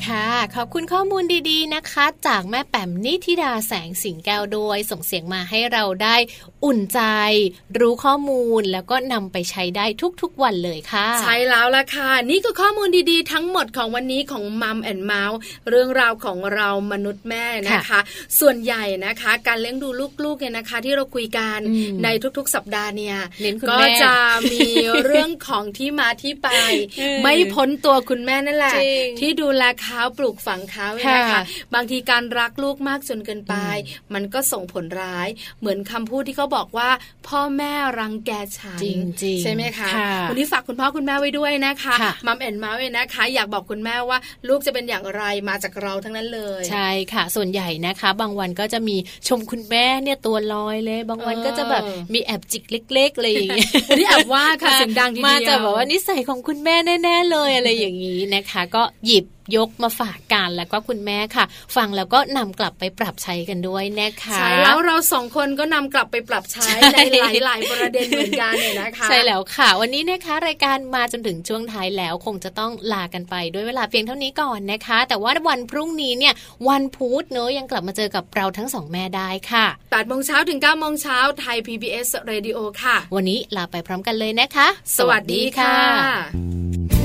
Speaker 2: ค่ะ ขอบคุณข้อมูลดีๆนะคะ จากแม่แป๋มนิธิดาแสงสิงแก้วด้วยส่งเสียงมาให้เราได้อุ่นใจ รู้ข้อมูลแล้วก็นำไปใช้ได้ทุกๆวันเลยค่ะ
Speaker 3: ใช่แล้วล่ะค่ะ นี่คือข้อมูลดีๆ ทั้งหมดของวันนี้ของมัมแอนเมาส์เรื่องราวของเรามนุษย์แม่นะคะ ส่วนใหญ่นะคะ การเลี้ยงดูลูกๆเนี่ยนะคะ ที่เราคุยกันในทุกๆ สัปดาห์เนี่ยก็จะมีเรื่องของที่มาที่ไป ไม่พ้นตัวคุณแม่นั่นแหละ ที่ดูแลเขาปลูกฝังเขานะคะบางทีการรักลูกมากจนเกินไป มันก็ส่งผลร้ายเหมือนคำพูดที่เขาบอกว่าพ่อแม่รังแกฉันใช่ไหมคะวันนี้ฝากคุณพ่อคุณแม่ไว้ด้วยนะคะมัมแอนเมาส์นะคะ อยากบอกคุณแม่ว่าลูกจะเป็นอย่างไรมาจากเราทั้งนั้นเลย
Speaker 2: ใช่ค่ะ ส่วนใหญ่นะคะ บางวันก็จะมีชมคุณแม่เนี่ยตัวลอยเลย บางวันก็จะแบบมีแอบจิกเล็กๆเลยอย่างเงี้ย
Speaker 3: นี่แอบว่าค่ะเสียงดังทีเดียว
Speaker 2: มาจากแบบว่านิสัยของคุณแม่แน่ ๆ เลยอะไรอย่างนี้นะคะ ก็หยิบ ยกมาฝากกันแล้วก็คุณแม่ค่ะ ฟังแล้วก็นำกลับไปปรับใช้กันด้วยนะคะใช่
Speaker 3: แล้วเราสองคนก็นำกลับไปปรับใช้ในหลายๆประเด็นเหมือนกันเนี่ยนะคะใช่
Speaker 2: แล้วค่ะ วันนี้นะคะรายการมาจนถึงช่วงท้ายแล้วคงจะต้องลากันไปด้วยเวลาเพียงเท่านี้ก่อนนะคะ แต่ว่าวันพรุ่งนี้เนี่ยวันพุธเนอะยังกลับมาเจอกับเราทั้งสองแม่ได้ค่ะ
Speaker 3: 8โมงเช้าถึง9โมงเช้าไทย PBS Radio ค่ะ
Speaker 2: วันนี้ลาไปพร้อมกันเลยนะคะ
Speaker 3: สวัสดีค่ะ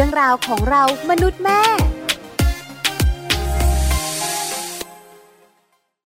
Speaker 10: รื่องราวของเรามนุษย์แม่